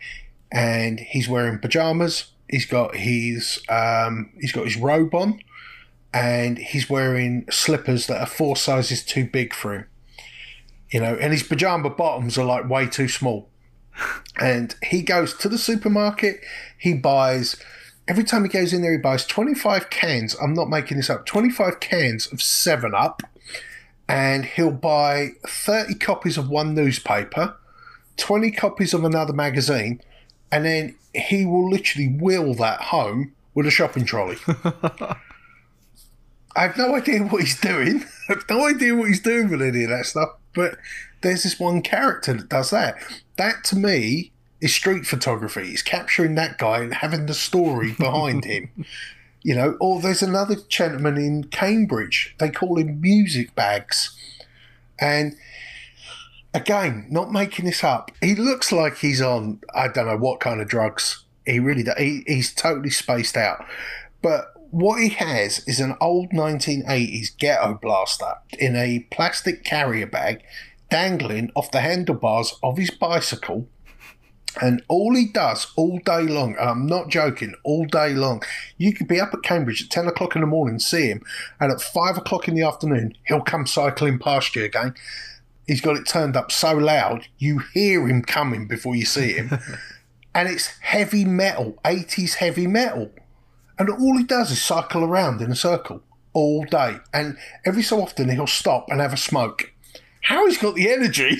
and he's wearing pajamas he's got his um, he's got his robe on and he's wearing slippers that are four sizes too big for him. You know, and his pajama bottoms are like way too small. And he goes to the supermarket, he buys, every time he goes in there, he buys 25 cans. I'm not making this up, 25 cans of 7 Up. And he'll buy 30 copies of one newspaper, 20 copies of another magazine, and then he will literally wheel that home with a shopping trolley. [laughs] I have no idea what he's doing. [laughs] I have no idea what he's doing with any of that stuff. But there's this one character that does that. That to me is street photography. It's capturing that guy and having the story [laughs] behind him. You know, or there's another gentleman in Cambridge. They call him music bags. And again, not making this up. He looks like he's on I don't know what kind of drugs. He really does. He, he's totally spaced out. But What he has is an old 1980s ghetto blaster in a plastic carrier bag dangling off the handlebars of his bicycle. And all he does all day long, I'm not joking, all day long, you could be up at Cambridge at 10 o'clock in the morning, see him, and at 5 o'clock in the afternoon, he'll come cycling past you again. He's got it turned up so loud, you hear him coming before you see him. [laughs] and it's heavy metal, 80s heavy metal. And all he does is cycle around in a circle all day. And every so often he'll stop and have a smoke. How he's got the energy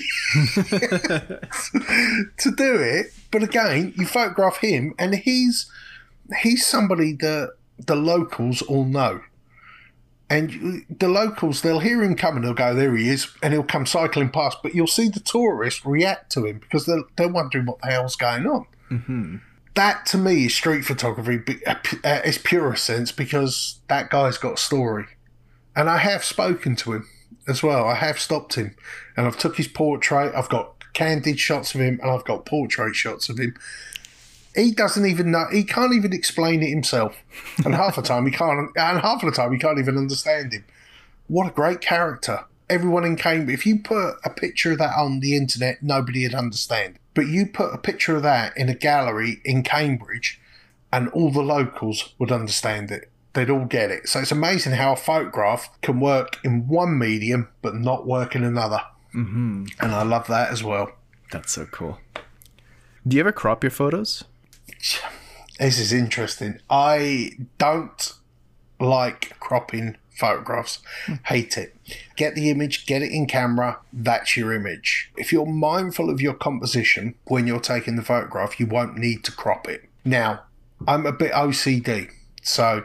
to do it. But again, you photograph him and he's he's somebody that the locals all know. And the locals, they'll hear him coming, they'll go, there he is, and he'll come cycling past. But you'll see the tourists react to him because they're, they're wondering what the hell's going on. Mm-hmm. That to me is street photography uh, uh, its purest sense because that guy's got a story. And I have spoken to him as well. I have stopped him and I've took his portrait. I've got candid shots of him and I've got portrait shots of him. He doesn't even know. He can't even explain it himself, and half the time he can't. And half of the time he can't even understand him. What a great character! Everyone in Cambridge. If you put a picture of that on the internet, nobody would understand. But you put a picture of that in a gallery in Cambridge, and all the locals would understand it. They'd all get it. So it's amazing how a photograph can work in one medium but not work in another. Mm-hmm. And I love that as well. That's so cool. Do you ever crop your photos? This is interesting. I don't like cropping photographs. Hate it. Get the image, get it in camera, that's your image. If you're mindful of your composition when you're taking the photograph, you won't need to crop it. Now, I'm a bit OCD. So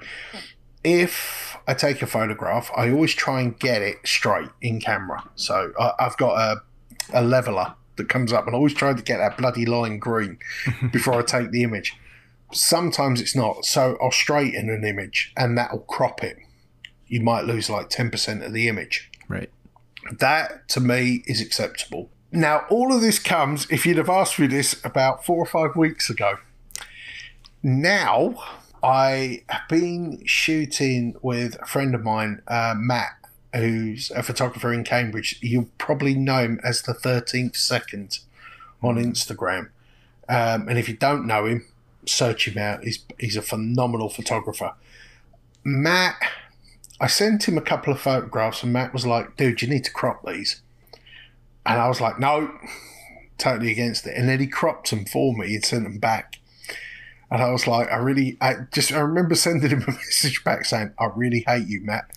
if I take a photograph, I always try and get it straight in camera. So I, have got a, a leveler that comes up and I always try to get that bloody line green [laughs] before I take the image. Sometimes it's not. So I'll straighten an image and that'll crop it. You might lose like 10% of the image. Right. That to me is acceptable. Now, all of this comes if you'd have asked me this about four or five weeks ago. Now, I have been shooting with a friend of mine, uh, Matt, who's a photographer in Cambridge. You'll probably know him as the 13th Second on Instagram. Um, and if you don't know him, search him out. He's, he's a phenomenal photographer. Matt, I sent him a couple of photographs, and Matt was like, dude, you need to crop these. And I was like, no, totally against it. And then he cropped them for me and sent them back. And I was like, I really, I just, I remember sending him a [laughs] message back saying, I really hate you, Matt,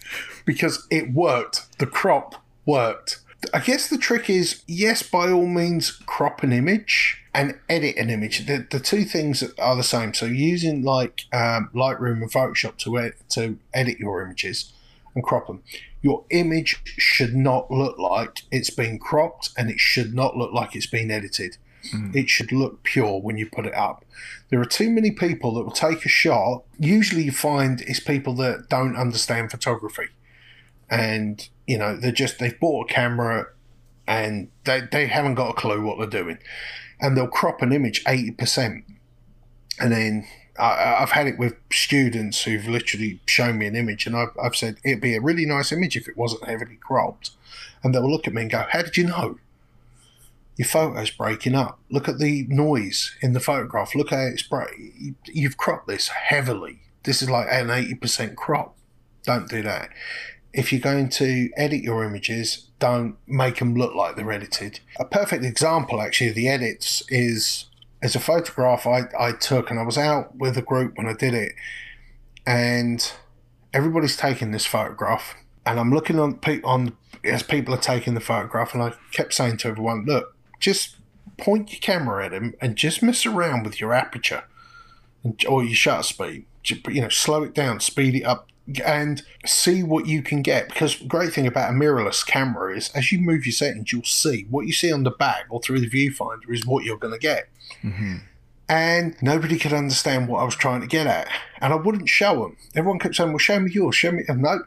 because it worked. The crop worked. I guess the trick is, yes, by all means, crop an image and edit an image. The, the two things are the same. So using like um, Lightroom and Photoshop to ed- to edit your images and crop them. Your image should not look like it's been cropped, and it should not look like it's been edited. Mm. It should look pure when you put it up. There are too many people that will take a shot. Usually, you find it's people that don't understand photography, and you know they're just they've bought a camera and they they haven't got a clue what they're doing, and they'll crop an image eighty percent, and then I, have had it with students who've literally shown me an image, and I've, I've said it'd be a really nice image if it wasn't heavily cropped, and they'll look at me and go, "How did you know?" Your photo's breaking up. Look at the noise in the photograph. Look how it's break. You've cropped this heavily. This is like an 80% crop. Don't do that. If you're going to edit your images, don't make them look like they're edited. A perfect example, actually, of the edits is is a photograph I, I took, and I was out with a group when I did it, and everybody's taking this photograph, and I'm looking on on as people are taking the photograph, and I kept saying to everyone, "Look, just point your camera at him and just mess around with your aperture or your shutter speed. You know, slow it down, speed it up, and see what you can get. Because great thing about a mirrorless camera is, as you move your settings, you'll see what you see on the back or through the viewfinder is what you're going to get. Mm-hmm. And nobody could understand what I was trying to get at, and I wouldn't show them. Everyone kept saying, "Well, show me yours, show me." And no,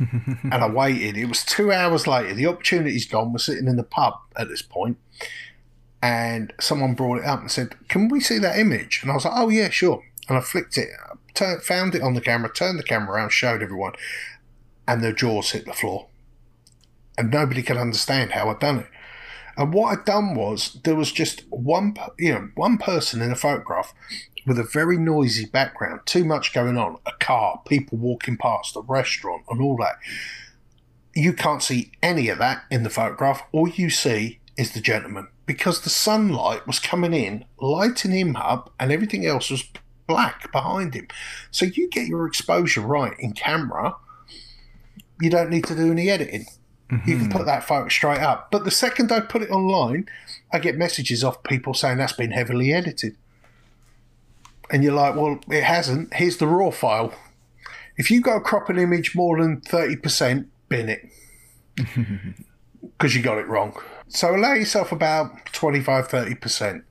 and I waited. It was two hours later. The opportunity's gone. We're sitting in the pub at this point, and someone brought it up and said, "Can we see that image?" And I was like, "Oh yeah, sure." And I flicked it tur found it on the camera, turned the camera around, showed everyone, and their jaws hit the floor. And nobody could understand how I'd done it. And what I'd done was there was just one, you know, one person in a photograph with a very noisy background, too much going on, a car, people walking past, a restaurant, and all that. You can't see any of that in the photograph. All you see is the gentleman because the sunlight was coming in, lighting him up, and everything else was black behind him. So you get your exposure right in camera. You don't need to do any editing. Mm-hmm. You can put that photo straight up. But the second I put it online, I get messages off people saying that's been heavily edited. And you're like, well, it hasn't. Here's the raw file. If you go crop an image more than 30%, bin it. [laughs] Because you got it wrong. So allow yourself about 25, 30%.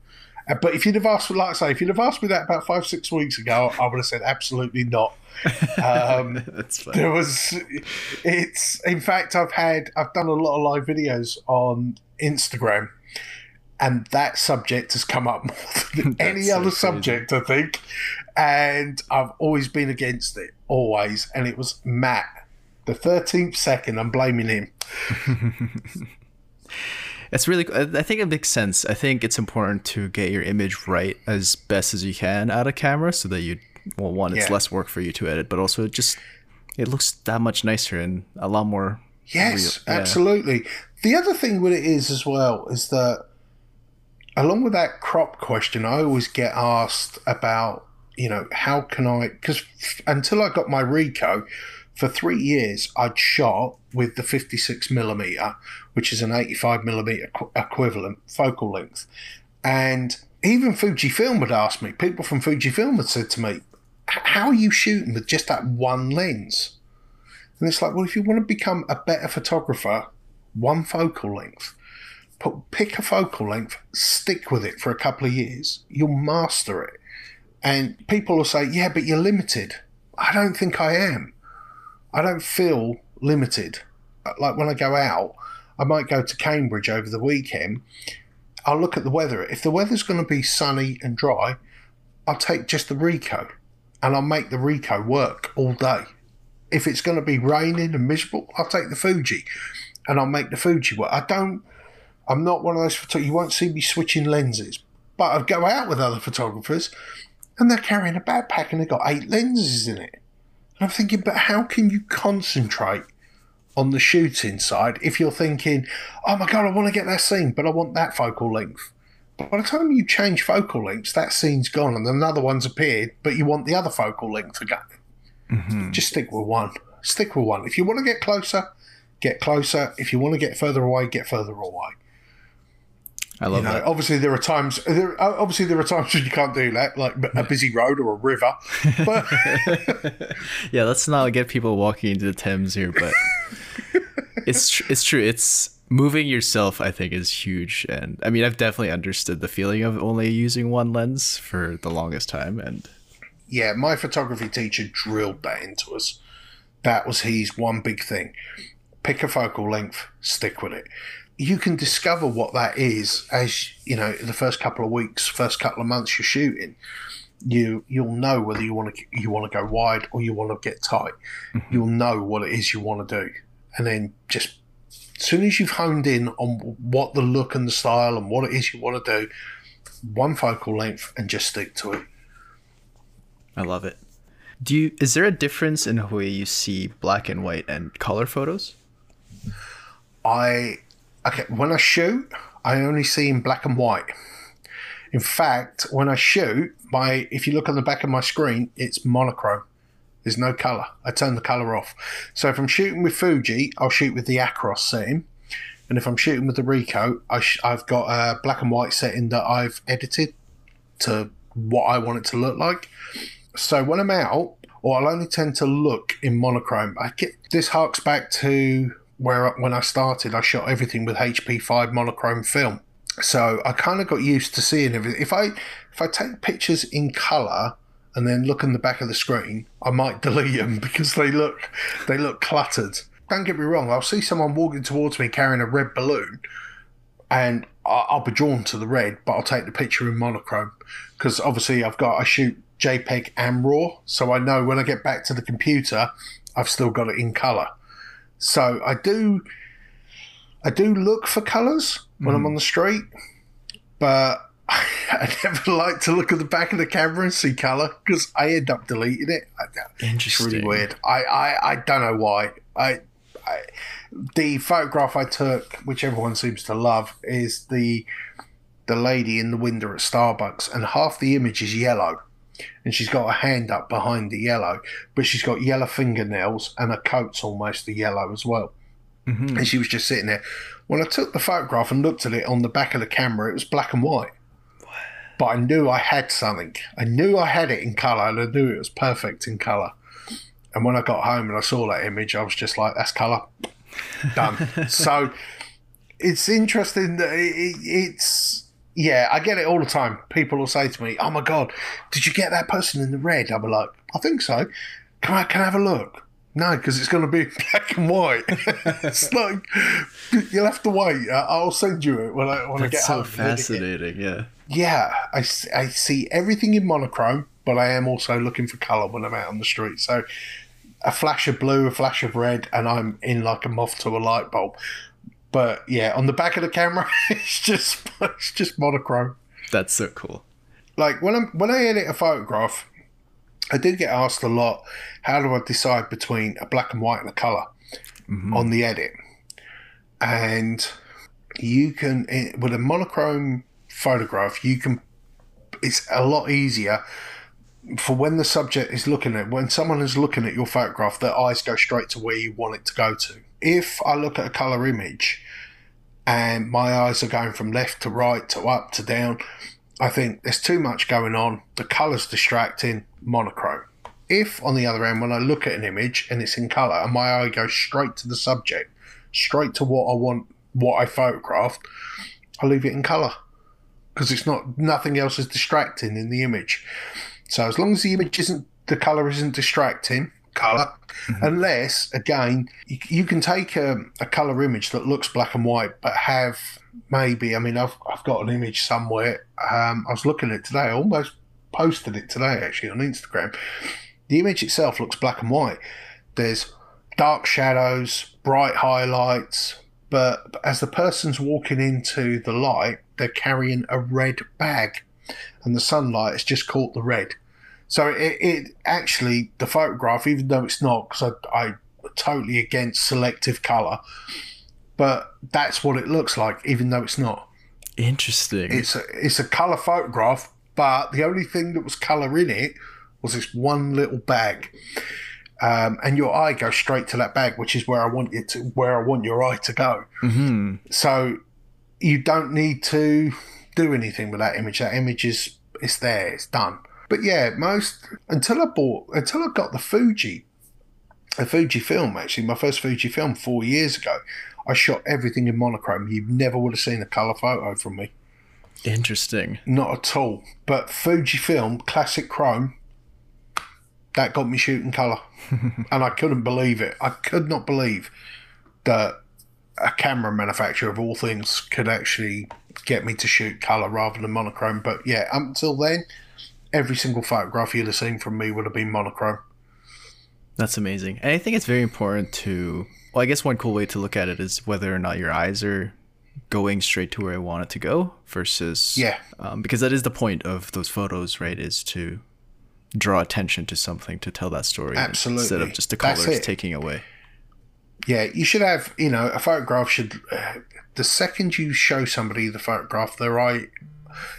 Uh, but if you'd have asked, like I say, if you'd have asked me that about five, six weeks ago, I would have said absolutely not. [laughs] Um, That's funny. There was, it's in fact, I've had, I've done a lot of live videos on Instagram, and that subject has come up [laughs] more than [laughs] any so other crazy. subject, I think. And I've always been against it, always. And it was Matt, the 13th second, I'm blaming him. [laughs] It's really. Uh, I think it makes sense. I think it's important to get your image right as best as you can out of camera, so that you, well, one, it's yeah. less work for you to edit, but also it just it looks that much nicer and a lot more. Yes, real. absolutely. Yeah. The other thing with it is as well is that, along with that crop question, I always get asked about, you know, how can I? Because until I got my Ricoh for three years, I'd shot with the 56 millimeter, which is an 85 millimeter equivalent focal length. And even Fujifilm would ask me, people from Fujifilm had said to me, How are you shooting with just that one lens? And it's like, well, if you want to become a better photographer, one focal length. Put, pick a focal length, stick with it for a couple of years, you'll master it. And people will say, Yeah, but you're limited. I don't think I am. I don't feel limited. Uh, like when I go out, I might go to Cambridge over the weekend. I'll look at the weather. If the weather's going to be sunny and dry, I'll take just the Ricoh and I'll make the Ricoh work all day. If it's going to be raining and miserable, I'll take the Fuji and I'll make the Fuji work. I don't, I'm not one of those photographers, you won't see me switching lenses, but I go out with other photographers and they're carrying a backpack and they've got eight lenses in it. And I'm thinking, but how can you concentrate on the shooting side if you're thinking, oh my God, I want to get that scene, but I want that focal length? But by the time you change focal lengths, that scene's gone and another one's appeared, but you want the other focal length again. Mm-hmm. Just stick with one. Stick with one. If you want to get closer, get closer. If you want to get further away, get further away. I love you know, that. Obviously, there are times. There, uh, obviously, there are times when you can't do that, like a busy road or a river. But [laughs] yeah, let's not get people walking into the Thames here. But it's tr- it's true. It's moving yourself. I think is huge, and I mean, I've definitely understood the feeling of only using one lens for the longest time. And yeah, my photography teacher drilled that into us. That was his one big thing: pick a focal length, stick with it you can discover what that is as you know the first couple of weeks, first couple of months you're shooting. You you'll know whether you want to you want to go wide or you want to get tight. Mm-hmm. You'll know what it is you want to do, and then just as soon as you've honed in on what the look and the style and what it is you want to do, one focal length and just stick to it. I love it. Do you is there a difference in the way you see black and white and color photos? I okay, when I shoot, I only see in black and white. In fact, when I shoot, my if you look on the back of my screen, it's monochrome. There's no color. I turn the color off. So if I'm shooting with Fuji, I'll shoot with the Acros setting, and if I'm shooting with the Ricoh, I have got a black and white setting that I've edited to what I want it to look like. So when I'm out, or I'll only tend to look in monochrome. I get this harks back to where when I started, I shot everything with HP5 monochrome film. So I kind of got used to seeing everything. If I if I take pictures in color and then look in the back of the screen, I might [laughs] delete them because they look they look cluttered. Don't get me wrong. I'll see someone walking towards me carrying a red balloon, and I'll be drawn to the red, but I'll take the picture in monochrome because obviously I've got I shoot JPEG and RAW, so I know when I get back to the computer, I've still got it in color. So I do, I do look for colors when I'm mm. on the street, but [laughs] I never like to look at the back of the camera and see color because I end up deleting it. It's Interesting. really weird. I, I, I don't know why. I, I the photograph I took, which everyone seems to love, is the the lady in the window at Starbucks, and half the image is yellow, and she's got a hand up behind the yellow, but she's got yellow fingernails, and her coat's almost the yellow as well. Mhm. And she was just sitting there. When I took the photograph and looked at it on the back of the camera, it was black and white. But I knew I had something. I knew I had it in colour, and I knew it was perfect in colour. And when I got home and I saw that image, I was just like, "That's colour, done." [laughs] so it's interesting that it, it, it's yeah, I get it all the time. People will say to me, "Oh my god, did you get that person in the red?" I'll be like, "I think so." Can I can I have a look? No, because it's going to be [laughs] black and white. [laughs] it's like you'll have to wait. I'll send you it when I when I get That's so home. fascinating. Yeah. Yeah, I, I see everything in monochrome, but I am also looking for colour when I'm out on the street. So a flash of blue, a flash of red, and I'm in like a moth to a light bulb. But yeah, on the back of the camera, [laughs] it's just it's just monochrome. That's so cool. Like when I'm when I edit a photograph, I do get asked a lot, how do I decide between a black and white and a colour mm-hmm. on the edit? And you can with a monochrome photograph, you can. It's a lot easier for when the subject is looking at when someone is looking at your photograph, their eyes go straight to where you want it to go to. If I look at a color image and my eyes are going from left to right to up to down, I think there's too much going on. The color's distracting. Monochrome. If, on the other hand, when I look at an image and it's in color and my eye goes straight to the subject, straight to what I want, what I photographed, I leave it in color because it's not nothing else is distracting in the image. So as long as the image isn't the color isn't distracting, color, unless again you, you can take a, a color image that looks black and white but have maybe I mean I've I've got an image somewhere. Um, I was looking at it today. I almost posted it today actually on Instagram. The image itself looks black and white. There's dark shadows, bright highlights, but as the person's walking into the light, they're carrying a red bag, and the sunlight has just caught the red. So it, it actually the photograph, even though it's not, because I, I totally against selective color, but that's what it looks like, even though it's not. Interesting. It's a it's a color photograph, but the only thing that was color in it was this one little bag. Um, and your eye goes straight to that bag, which is where I want you to, where I want your eye to go. hmm So you don't need to do anything with that image. That image is it's there, it's done. But yeah, most until I bought until I got the Fuji, a Fujifilm actually, my first Fujifilm four years ago. I shot everything in monochrome. You never would have seen a color photo from me, Interesting. not at all. But Fujifilm classic chrome, that got me shooting color, [laughs] and I couldn't believe it. I could not believe that a camera manufacturer of all things could actually get me to shoot color rather than monochrome. But yeah, up until then, every single photograph you'd have seen from me would have been monochrome. That's amazing. And I think it's very important to, well, I guess one cool way to look at it is whether or not your eyes are going straight to where I want it to go versus, Yeah. um, because that is the point of those photos, right? Is to draw attention to something to tell that story Absolutely. instead of just the colors taking away. Yeah, you should have, you know, a photograph should. Uh, the second you show somebody the photograph, their eye,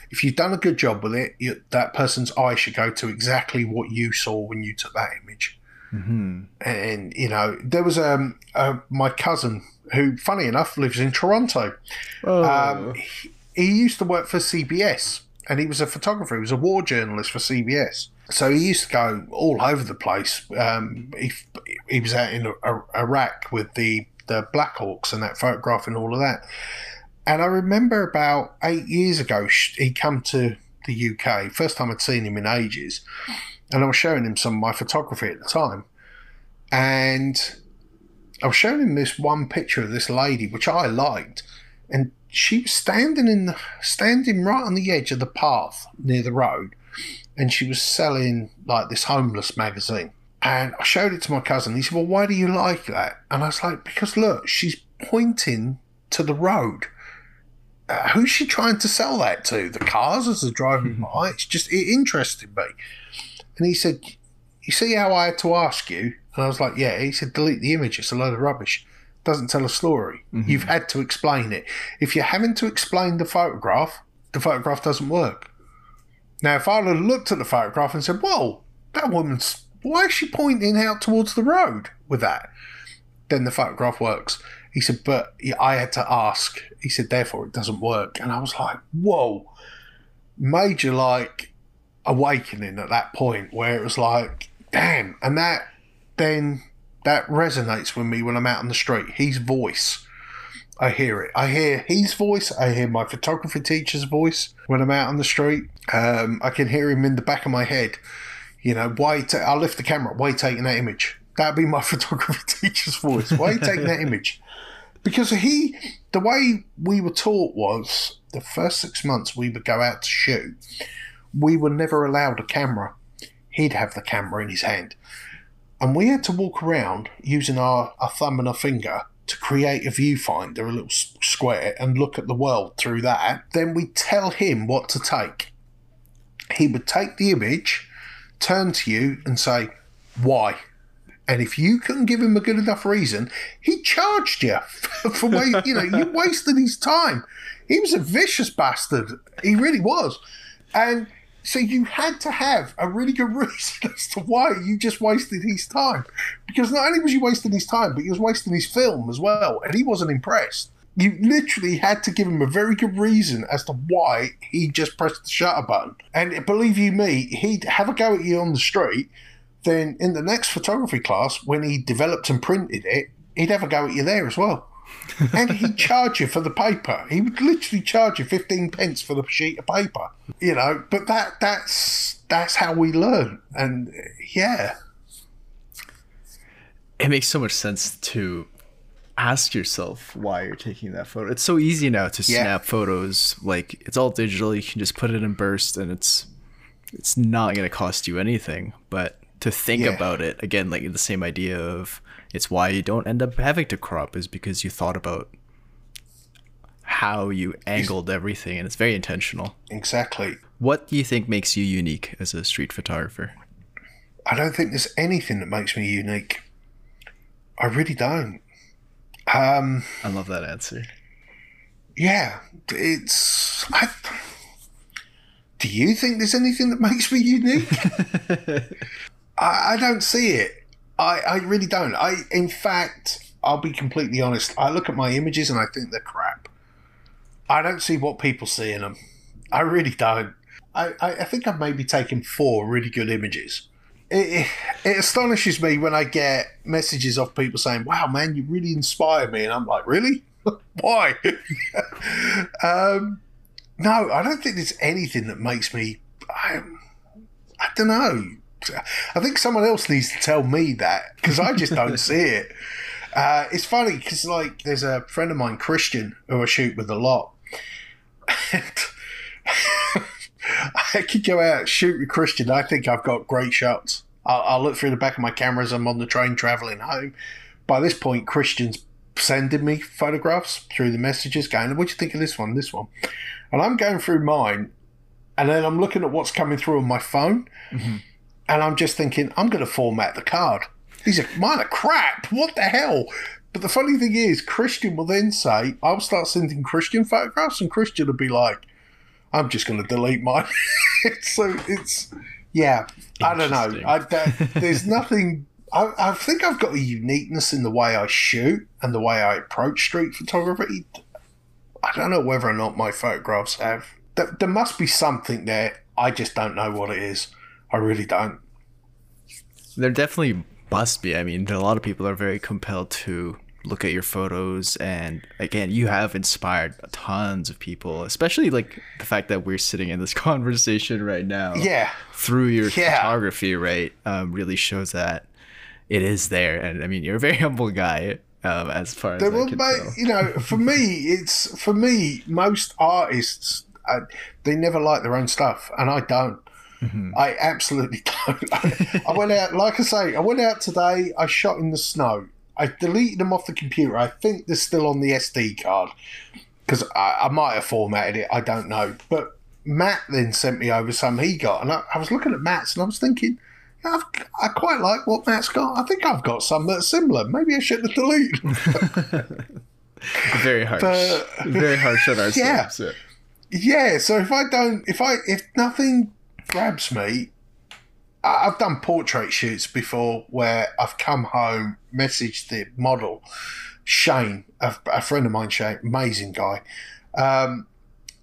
if you've done a good job with it, you, that person's eye should go to exactly what you saw when you took that image. hmm And, you know, there was um, uh, my cousin who, funny enough, lives in Toronto. Oh. Um, he, he used to work for CBS and he was a photographer. He was a war journalist for CBS. So he used to go all over the place. Um, he, he was out in Iraq with the, the Black Hawks and that photographing all of that. And I remember about eight years ago, he come to the UK. First time I'd seen him in ages. And I was showing him some of my photography at the time. And I was showing him this one picture of this lady, which I liked, and she was standing in the standing right on the edge of the path near the road, and she was selling like this homeless magazine. And I showed it to my cousin. He said, Well, why do you like that? And I was like, Because look, she's pointing to the road. Uh, who's she trying to sell that to? The cars as they're driving by? It's just, it interested me. And he said, You see how I had to ask you? And I was like, Yeah. He said, Delete the image. It's a load of rubbish. Doesn't tell a story. You've had to explain it. If you're having to explain the photograph, the photograph doesn't work. Now, if I'd have looked at the photograph and said, Whoa, that woman's, why is she pointing out towards the road with that? Then the photograph works. He said, But I had to ask. He said, Therefore, it doesn't work. And I was like, Whoa, major like awakening at that point where it was like, Damn. And that then that resonates with me when I'm out on the street. His voice. I hear it. I hear his voice. I hear my photography teacher's voice when I'm out on the street. Um, I can hear him in the back of my head. You know, why? Ta- I'll lift the camera. Why taking that image? That'd be my [laughs] photography teacher's voice. Why are you taking that image? Because he, the way we were taught was the first six months we would go out to shoot, we were never allowed a camera. He'd have the camera in his hand. And we had to walk around using our, our thumb and our finger to create a viewfinder, a little square, and look at the world through that. Then we'd tell him what to take. He would take the image, turn to you, and say, Why? And if you couldn't give him a good enough reason, he charged you [laughs] for wa- you know you wasted his time. He was a vicious bastard. He really was, and so you had to have a really good [laughs] reason as to why you just wasted his time, because not only was you wasting his time, but you was wasting his film as well, and he wasn't impressed. You literally had to give him a very good reason as to why he just pressed the shutter button. And believe you me, he'd have a go at you on the street then in the next photography class, when he developed and printed it, he'd have a go at you there as well. [laughs] and he'd charge you for the paper. He would literally charge you fifteen pence for the sheet of paper. You know, but that that's that's how we learn. And yeah, it makes so much sense to ask yourself why you're taking that photo. It's so easy now to Yeah. snap photos. Like it's all digital. You can just put it in burst, and it's it's not going to cost you anything. But to think Yeah. about it again, like the same idea of it's why you don't end up having to crop is because you thought about how you angled everything, and it's very intentional. exactly. What do you think makes you unique as a street photographer? I don't think there's anything that makes me unique. I really don't. Um, I love that answer. yeah, it's. I, do you think there's anything that makes me unique? [laughs] I, I don't see it. I, I really don't. I, in fact, I'll be completely honest. I look at my images and I think they're crap. I don't see what people see in them. I really don't. I, I, think I've maybe taken four really good images. It, it, it astonishes me when I get messages of people saying, "Wow, man, you really inspire me," and I'm like, "Really? [laughs] Why?" [laughs] um, no, I don't think there's anything that makes me. I, I don't know. I think someone else needs to tell me that because I just don't [laughs] see it. Uh, it's funny because like there's a friend of mine, Christian, who I shoot with a lot, and [laughs] I could go out and shoot with Christian. I think I've got great shots. I'll, I'll look through the back of my camera as I'm on the train traveling home. By this point, Christian's sending me photographs through the messages, going, "What do you think of this one? This one?" And I'm going through mine, and then I'm looking at what's coming through on my phone, and I'm just thinking, I'm going to format the card. These are mine are crap. What the hell? But the funny thing is, Christian will then say, I'll start sending Christian photographs, and Christian will be like, I'm just going to delete mine. [laughs] so it's, yeah, I don't know. I, that, there's nothing. I, I think I've got a uniqueness in the way I shoot and the way I approach street photography. I don't know whether or not my photographs have. There, there must be something there. I just don't know what it is. I really don't. There definitely must be. I mean, a lot of people are very compelled to look at your photos, and again, you have inspired tons of people, especially like the fact that we're sitting in this [laughs] conversation right now. Yeah. Through your Yeah. photography, right, um, really shows that it is there. And I mean, you're a very [laughs] humble guy, um, as far as There I can be, tell. you know, for me, it's for me. Most artists, uh, they never like their own stuff, and I don't. Mm-hmm. I absolutely [laughs] don't. I went out, like I say, I went out today. I shot in the snow. I deleted them off the computer. I think they're still on the SD card because I, I might have formatted it. I don't know. But Matt then sent me over some he got, and I, I was looking at Matt's and I was thinking, I've, I quite like what Matt's got. I think I've got some that are similar. Maybe I should have deleted. [laughs] Very harsh. But- Very harsh on ourselves. [laughs] Yeah. Yeah. Yeah, so if I don't, if I, if nothing grabs me, I've done portrait shoots before where I've come home, messaged the model, Shane, a, a friend of mine, Shane, amazing guy, um,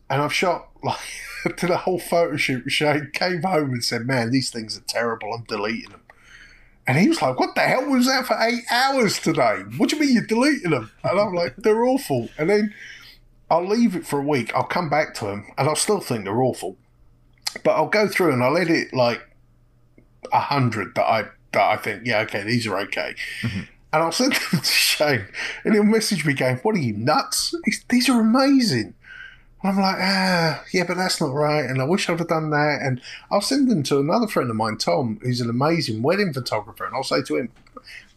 and I've shot like [laughs] did a whole photo shoot with Shane. Came home and said, "Man, these things are terrible. I'm deleting them." And he was like, "What the hell was that for eight hours today? What do you mean you're deleting them?" And I'm like, "They're awful." And then I'll leave it for a week. I'll come back to them, and I'll still think they're awful. But I'll go through and I'll edit like a hundred that I that I think, yeah, okay, these are okay. And I'll send them [laughs] to Shane, and he'll message me going, "What are you nuts? These, are amazing." And I'm like, ah, yeah, but that's not right. And I wish I'd have done that. And I'll send them to another friend of mine, Tom, who's an amazing wedding photographer. And I'll say to him,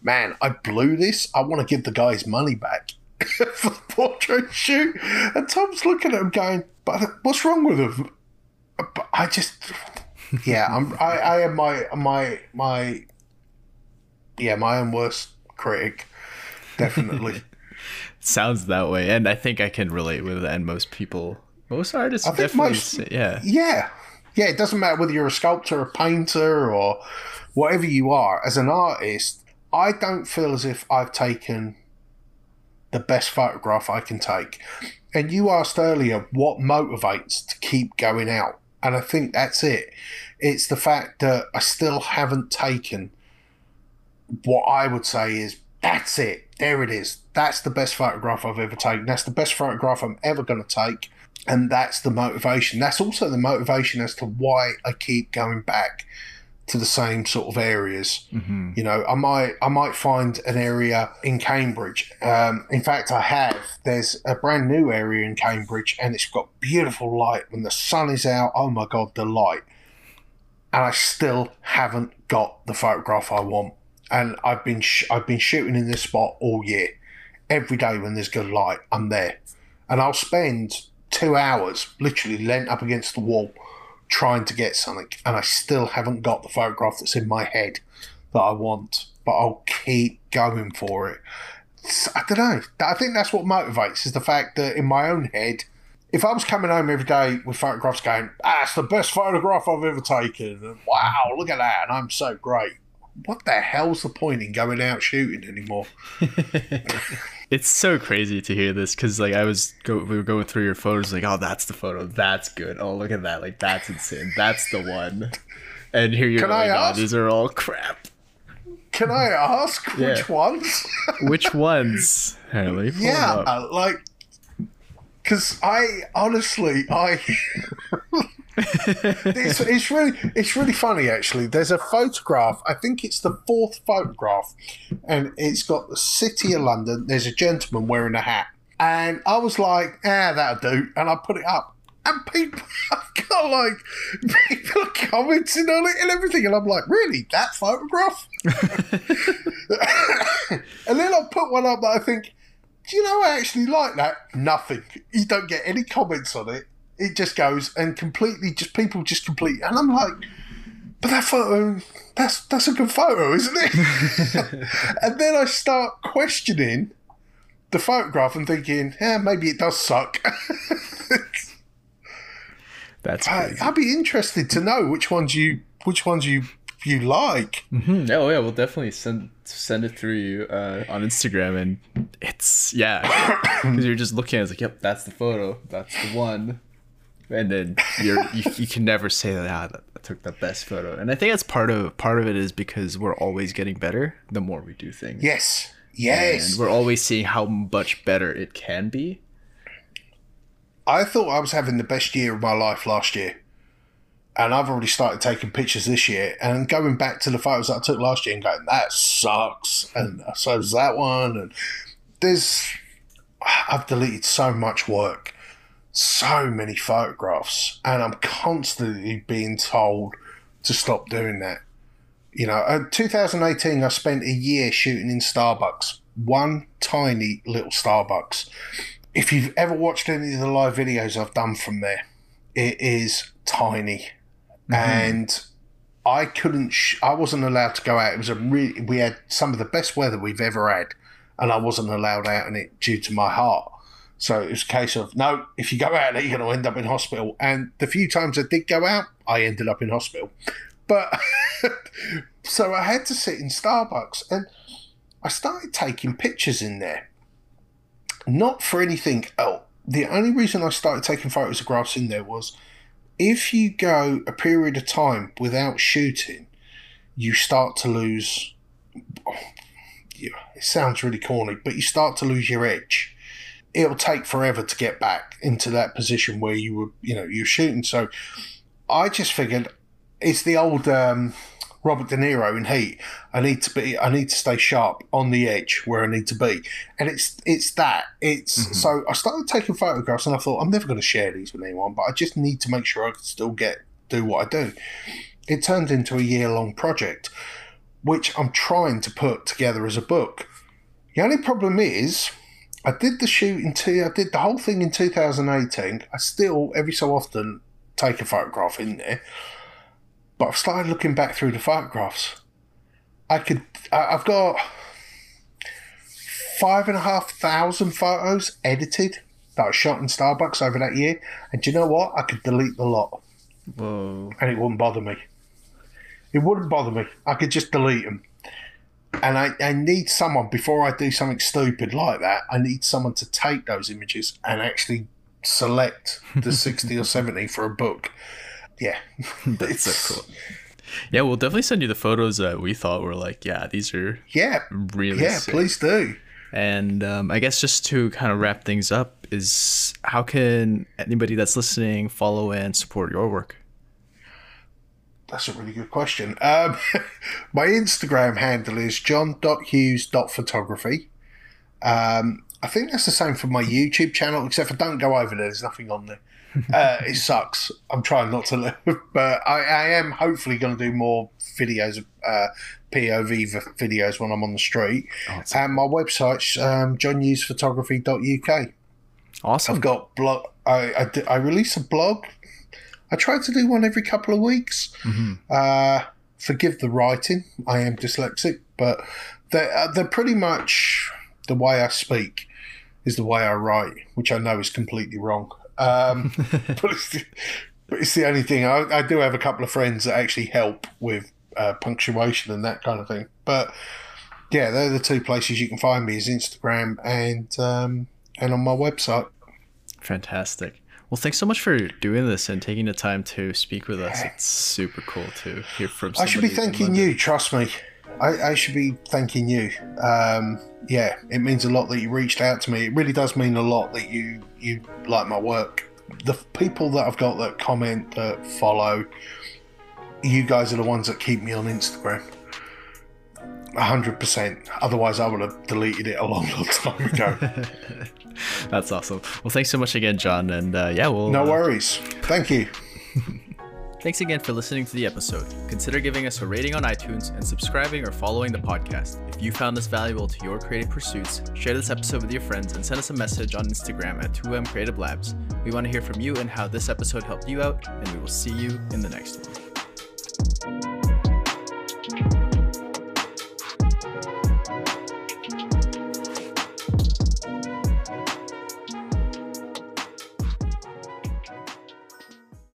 man, I blew this. I want to give the guys money back [laughs] for the portrait shoot. And Tom's looking at him going, but what's wrong with him? But I just, yeah, I'm, I, I am my, my, my, yeah, my own worst critic. Definitely. [laughs] Sounds that way, and I think I can relate with that. And most people, most artists, I definitely, most- yeah. Yeah. Yeah, it doesn't matter whether you're a sculptor, a painter, or whatever you are. As an artist, I don't feel as if I've taken the best photograph I can take. And you asked earlier what motivates to keep going out. And I think that's it. It's the fact that I still haven't taken what I would say is that's it. There it is. That's the best photograph I've ever taken. That's the best photograph I'm ever going to take. And that's the motivation. That's also the motivation as to why I keep going back to the same sort of areas. hmm You know, I might I might find an area in Cambridge. Um, in fact, I have. There's a brand new area in Cambridge, and it's got beautiful light when the sun is out. Oh my god, the light! And I still haven't got the photograph I want. And I've been sh- I've been shooting in this spot all year. Every day when there's good light, I'm there, and I'll spend two hours literally leant up against the wall trying to get something, and I still haven't got the photograph that's in my head that I want, but I'll keep going for it. I don't know. I think that's what motivates is the fact that in my own head, if I was coming home every day with photographs going, ah, the best photograph I've ever taken, and wow, look at that, and I'm so great. What the hell's the point in going out shooting anymore? [laughs] It's so crazy to hear this because like I was go we were going through your photos like oh that's the photo that's good oh look at that like that's insane that's the one and here you're like oh these are all crap Can I ask Yeah. which ones? [laughs] which ones Harley? yeah, uh, like, because I honestly, I. [laughs] it's, it's really it's really funny actually. There's a photograph. I think it's the fourth photograph, and it's got the city of London. There's a gentleman wearing a hat, and I was like, ah, that'll do, and I put it up. And people, [laughs] got like people are commenting on it and everything, and I'm like, really, that photograph? [laughs] and then I'll put one up that I think, do you know I actually like that? Nothing. You don't get any comments on it. It just goes and completely, just people just complete. And I'm like, but that photo, that's that's a good photo, isn't it? [laughs] and then I start questioning the photograph and thinking, yeah, maybe it does suck. [laughs] that's I, I'd be interested to know which ones you which ones you you like. Mhm. oh yeah we'll definitely send send it through you uh, on Instagram and it's yeah [coughs] because you're just looking at it it's like yep that's the photo that's the one and then you're you, you can never say that ah, I took the best photo and I think that's part of part of it is because we're always getting better the more we do things Yes. Yes. and we're always seeing how much better it can be I thought I was having the best year of my life last year. And I've already started taking pictures this year and going back to the photos that I took last year and going, that sucks. And so does that one. And there's, I've deleted so much work, so many photographs. And I'm constantly being told to stop doing that. You know, uh, 2018, I spent a year shooting in Starbucks, one tiny little Starbucks. If you've ever watched any of the live videos I've done from there, it is tiny, and I couldn't. Sh- I wasn't allowed to go out. It was a really. We had some of the best weather we've ever had, and I wasn't allowed out in it due to my heart. So it was a case of no. If you go out there, you're going to end up in hospital. And the few times I did go out, I ended up in hospital. But [laughs] so I had to sit in Starbucks, and I started taking pictures in there. Not for anything else. The only reason I started taking photographs in there was if you go a period of time without shooting, you start to lose. [sighs] It sounds really corny, but you start to lose your edge. It'll take forever to get back into that position where you were, you know, you're shooting. So I just figured it's the old um, Robert De Niro in Heat. I need to be. I need to stay sharp on the edge where I need to be, and it's it's that. It's so I started taking photographs, and I thought I'm never going to share these with anyone, but I just need to make sure I can still get do what I do. It turned into a year long project, which I'm trying to put together as a book. The only problem is. I did the shoot in two. I did the whole thing in 2018. I still every so often take a photograph in there, but I've started looking back through the photographs. I could. I- I've got five and a half thousand photos edited that I shot in Starbucks over that year, and do you know what? I could delete the lot, Whoa. and it wouldn't bother me. It wouldn't bother me. I could just delete them. And I, I need someone before I do something stupid like that. I need someone to take those images and actually select the [laughs] sixty or seventy for a book. Yeah, [laughs] That's so cool. Yeah, we'll definitely send you the photos that we thought were like, yeah, these are Yeah, really yeah. sick. Please do. And um, I guess just to kind of wrap things up is how can anybody that's listening follow and support your work? That's a really good question. Um, [laughs] my Instagram handle is john.hughes.photography. Um, I think that's the same for my YouTube channel, except for don't go over there. There's nothing on there. [laughs] Uh, it sucks. I'm trying not to, live, [laughs] but I, I am hopefully going to do more videos, uh, POV videos when I'm on the street. it's- and my website's um, johnhughesphotography.uk. Awesome. I've got blog. I I release a blog. I try to do one every couple of weeks. Uh, forgive the writing. I am dyslexic, but they're, uh, they're pretty much the way I speak is the way I write, which I know is completely wrong. Um, [laughs] but, it's the, but it's the only thing. I, I do have a couple of friends that actually help with uh, punctuation and that kind of thing. But yeah, they're the two places you can find me is Instagram and um, and on my website. Fantastic. Well, thanks so much for doing this and taking the time to speak with us. It's super cool to hear from. I should be thanking you. Trust me, I, I should be thanking you. Um, yeah, it means a lot that you reached out to me. It really does mean a lot that you you like my work. The people that I've got that comment, that follow, you guys are the ones that keep me on Instagram. hundred percent. Otherwise, I would have deleted it a long, long time ago. [laughs] [laughs] That's awesome. Well, thanks so much again, John. And uh, yeah, we'll. no uh, worries. Thank you. Thanks again for listening to the episode. Consider giving us a rating on iTunes and subscribing or following the podcast. If you found this valuable to your creative pursuits, share this episode with your friends and send us a message on Instagram at 2M Creative Labs. We want to hear from you and how this episode helped you out, and we will see you in the next one.